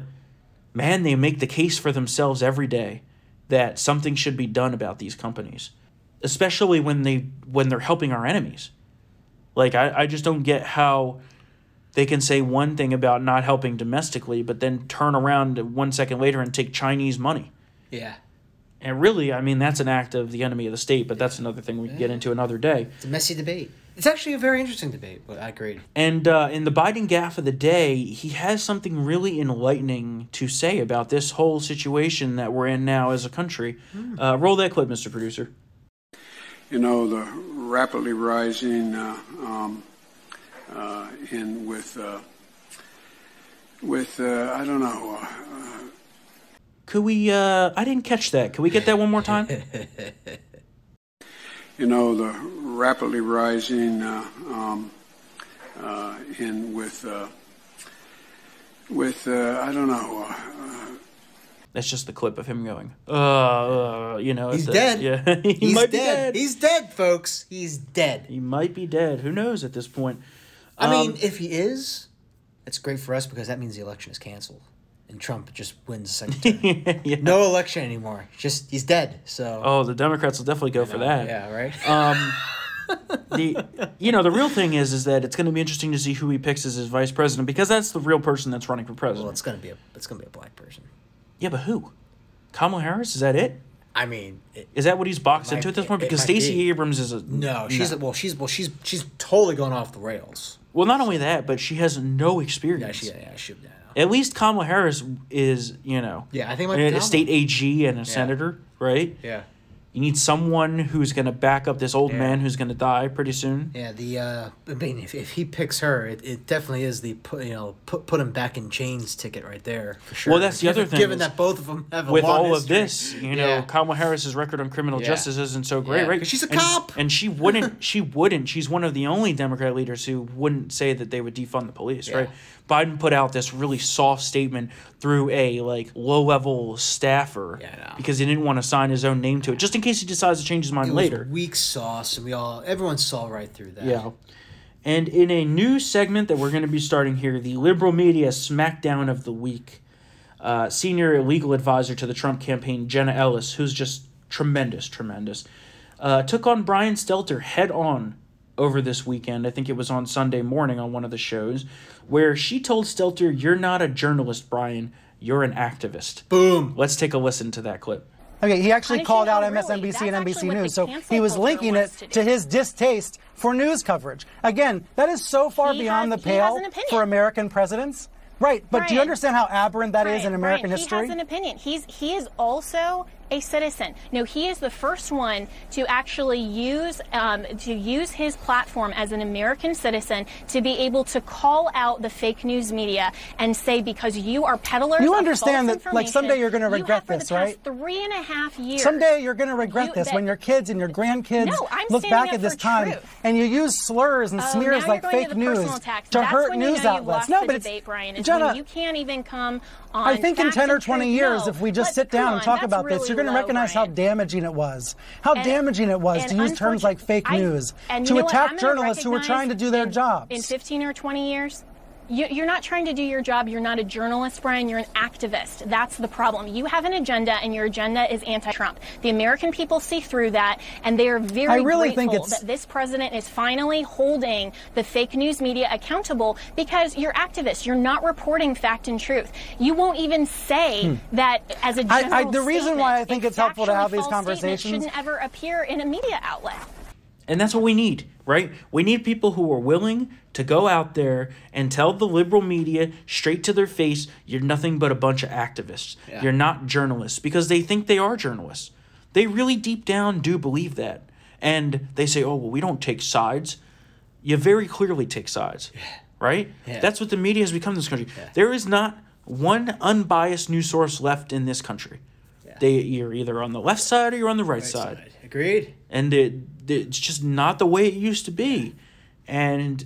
man, they make the case for themselves every day that something should be done about these companies, especially when they when they're helping our enemies. Like I, I just don't get how they can say one thing about not helping domestically, but then turn around one second later and take Chinese money. Yeah. And really, I mean, that's an act of the enemy of the state, but that's another thing we can get into another day. It's a messy debate. It's actually a very interesting debate, but I agree. And uh, in the Biden gaffe of the day, he has something really enlightening to say about this whole situation that we're in now as a country. Uh, roll that clip, Mr. Producer. you know, the rapidly rising uh, um, uh, in with uh, with uh, I don't know. Could we, uh, I didn't catch that. Could we get that one more time? you know, the rapidly rising uh, um, uh, in with uh, with uh, I don't know. Uh, That's just the clip of him going, uh, uh you know. He's the- dead. Yeah, he He's might be dead. dead. He's dead, folks. He's dead. he might be dead. Who knows at this point? I mean, Um, if he is, it's great for us because that means the election is canceled, and Trump just wins yeah. no election anymore. Just he's dead. So Oh, the Democrats will definitely go for that. yeah, right. Um, the you know the real thing is is that it's going to be interesting to see who he picks as his vice president because that's the real person that's running for president. well, it's gonna be a it's gonna be a black person. yeah, but who? Kamala Harris? Is that it? I mean, it, Is that what he's boxed might into at this point? Because Stacey be. Abrams is a no, she's well, she's well, she's she's totally gone off the rails. well, not only that, but she has no experience. Yeah, she yeah, she yeah. At least Kamala Harris is you know Yeah, I think it might be a Kamala. state AG and a senator, right? Yeah. You need someone who's going to back up this old Yeah. man who's going to die pretty soon. Yeah, the uh, I mean, if, if he picks her, it, it definitely is the put you know put put him back in chains ticket right there for sure. Well, that's the other Given- thing Given that both of them have a with all of this, you know, Yeah. Kamala Harris's record on criminal Yeah. justice isn't so great, Yeah, right? she's a And- cop. and she wouldn't. She wouldn't. She's one of the only Democrat leaders who wouldn't say that they would defund the police, right? Biden put out this really soft statement through a like low level staffer because he didn't want to sign his own name to it, just in case he decides to change his mind It later. weak sauce, and we all everyone saw right through that. Yeah. And in a new segment that we're going to be starting here, the liberal media smackdown of the week, uh, senior legal advisor to the Trump campaign, Jenna Ellis, who's just tremendous, tremendous, uh, took on Brian Stelter head on over this weekend. I think it was on Sunday morning on one of the shows, where she told Stelter, You're not a journalist, Brian. You're an activist. Boom. Let's take a listen to that clip. Okay, he actually Punishing called out really? MSNBC That's and NBC News. So he was linking it to to his distaste for news coverage. Again, that is so far He beyond has- the pale for American presidents. Right, but do you understand how aberrant that is in Brian, American Brian, history? He has an opinion. He's he is also a citizen. No, he is the first one to actually use um, to use his platform as an American citizen to be able to call out the fake news media and say because you are peddlers. You understand that, like, someday you're gonna you regret this, right? Three and a half years. Someday you're going to regret You- this that- when your kids and your grandkids No, look back at this time truth. and you use slurs and Oh, smears like fake to news to That's hurt news outlets. No, the but it's debate, Brian. Jenna, you can't even come on. I think in 10 or 20 truth. years, No, if we just sit down and talk about this, you're going to recognize how damaging it was. How And- damaging it was to use terms like fake I- news, and to you know what? attack journalists who were trying to do their jobs. In 15 or 20 years, you, you're not trying to do your job. You're not a journalist, Brian. You're an activist. That's the problem. You have an agenda, and your agenda is anti-Trump. The American people see through that, and they are very I really think grateful it's- that this president is finally holding the fake news media accountable because you're activists. You're not reporting fact and truth. You won't even say that as a Hmm. I- I- the reason why I think it's helpful to have these conversations- shouldn't ever appear in a media outlet. And that's what we need, right? We need people who are willing to go out there and tell the liberal media straight to their face, you're nothing but a bunch of activists. Yeah. You're not journalists because they think they are journalists. They really deep down do believe that. And they say, oh, well, we don't take sides. You very clearly take sides, right? Yeah. That's what the media has become in this country. There is not one unbiased news source left in this country. They, you're either on the left side or you're on the right, side Agreed. and it, it's just not the way it used to be and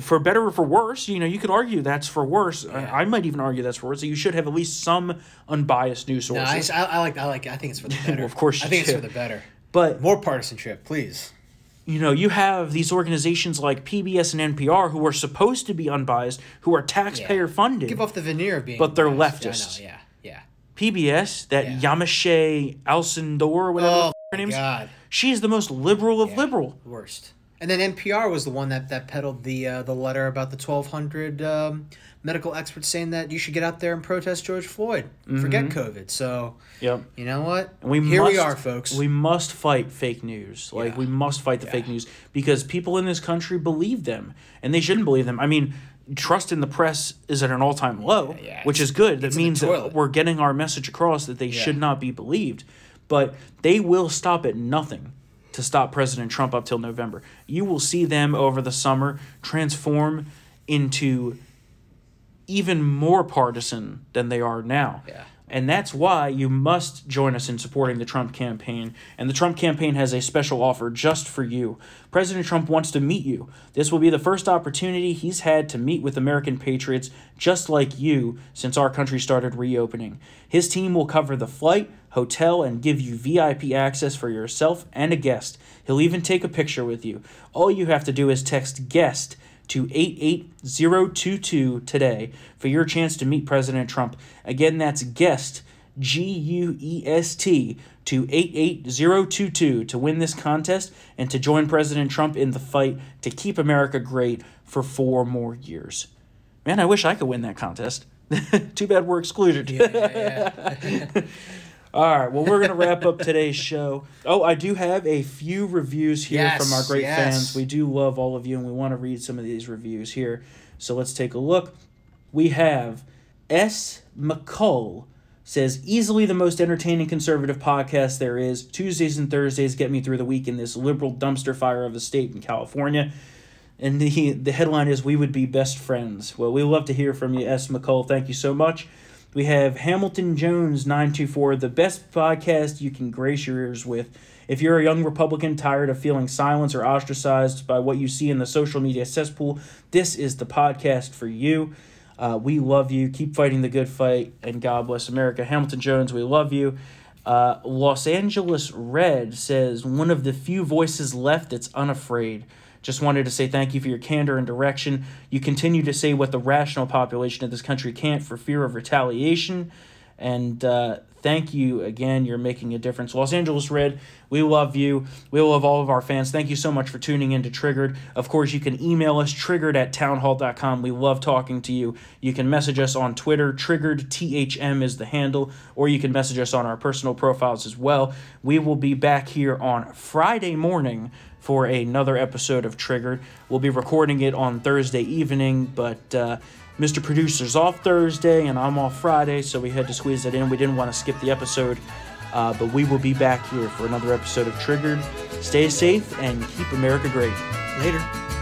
for better or for worse you know you could argue that's for worse I, I might even argue that's for worse that you should have at least some unbiased news No, sources I, I, I like. I like. I think it's for the better. of course I think do. it's for the better. but More partisanship, please. you know you have these organizations like pbs and npr who are supposed to be unbiased who are taxpayer funded Give off the veneer of being. But they're biased. leftists. Yeah, I know, yeah, pbs that Yeah. Yamiche Alcindor whatever Oh, her name is God. she's the most liberal of yeah. liberal Worst. And then NPR was the one that that peddled the uh, the letter about the twelve hundred um, medical experts saying that you should get out there and protest George Floyd. Forget COVID. So yep you know what? Mm-hmm. And we Here must, we are, folks. We must fight fake news. Like Yeah. we must fight the fake news because people in this country believe them, and they shouldn't believe them. I mean, trust in the press is at an all-time low, yeah, which is good. That means that we're getting our message across that they should not be believed. But they will stop at nothing to stop President Trump up till November. You will see them over the summer transform into even more partisan than they are now. Yeah. And that's why you must join us in supporting the Trump campaign. And the Trump campaign has a special offer just for you. President Trump wants to meet you. This will be the first opportunity he's had to meet with American patriots just like you since our country started reopening. His team will cover the flight, hotel, and give you VIP access for yourself and a guest. He'll even take a picture with you. All you have to do is text guest to 88022 today for your chance to meet President Trump. Again, that's guest, G U E S T, to 88022 to win this contest and to join President Trump in the fight to keep America great for four more years. Man, I wish I could win that contest. Too bad we're excluded. Yeah, yeah, yeah. All right, well, we're going to wrap up today's show. Oh, I do have a few reviews here Yes, from our great yes. fans. We do love all of you, and we want to read some of these reviews here. So let's take a look. We have S. McCull says, easily the most entertaining conservative podcast there is. Tuesdays and Thursdays get me through the week in this liberal dumpster fire of a state in California. And the, the headline is, We Would Be Best Friends. Well, we love to hear from you, S. McCull. Thank you so much. We have Hamilton Jones 924, the best podcast you can grace your ears with. If you're a young Republican tired of feeling silenced or ostracized by what you see in the social media cesspool, this is the podcast for you. Uh, we love you. Keep fighting the good fight, and God bless America. Hamilton Jones, we love you. Uh, Los Angeles Red says, one of the few voices left that's unafraid. Just wanted to say thank you for your candor and direction. You continue to say what the rational population of this country can't for fear of retaliation. And uh, thank you again. You're making a difference. Los Angeles Red, we love you. We love all of our fans. Thank you so much for tuning in to Triggered. Of course, you can email us, triggered at townhall.com. We love talking to you. You can message us on Twitter, triggered THM is the handle, or you can message us on our personal profiles as well. We will be back here on Friday morning for another episode of Triggered. We'll be recording it on Thursday evening, but uh, Mr. Producer's off Thursday and I'm off Friday, so we had to squeeze it in. We didn't want to skip the episode, uh, but we will be back here for another episode of Triggered. Stay safe and keep America great. Later.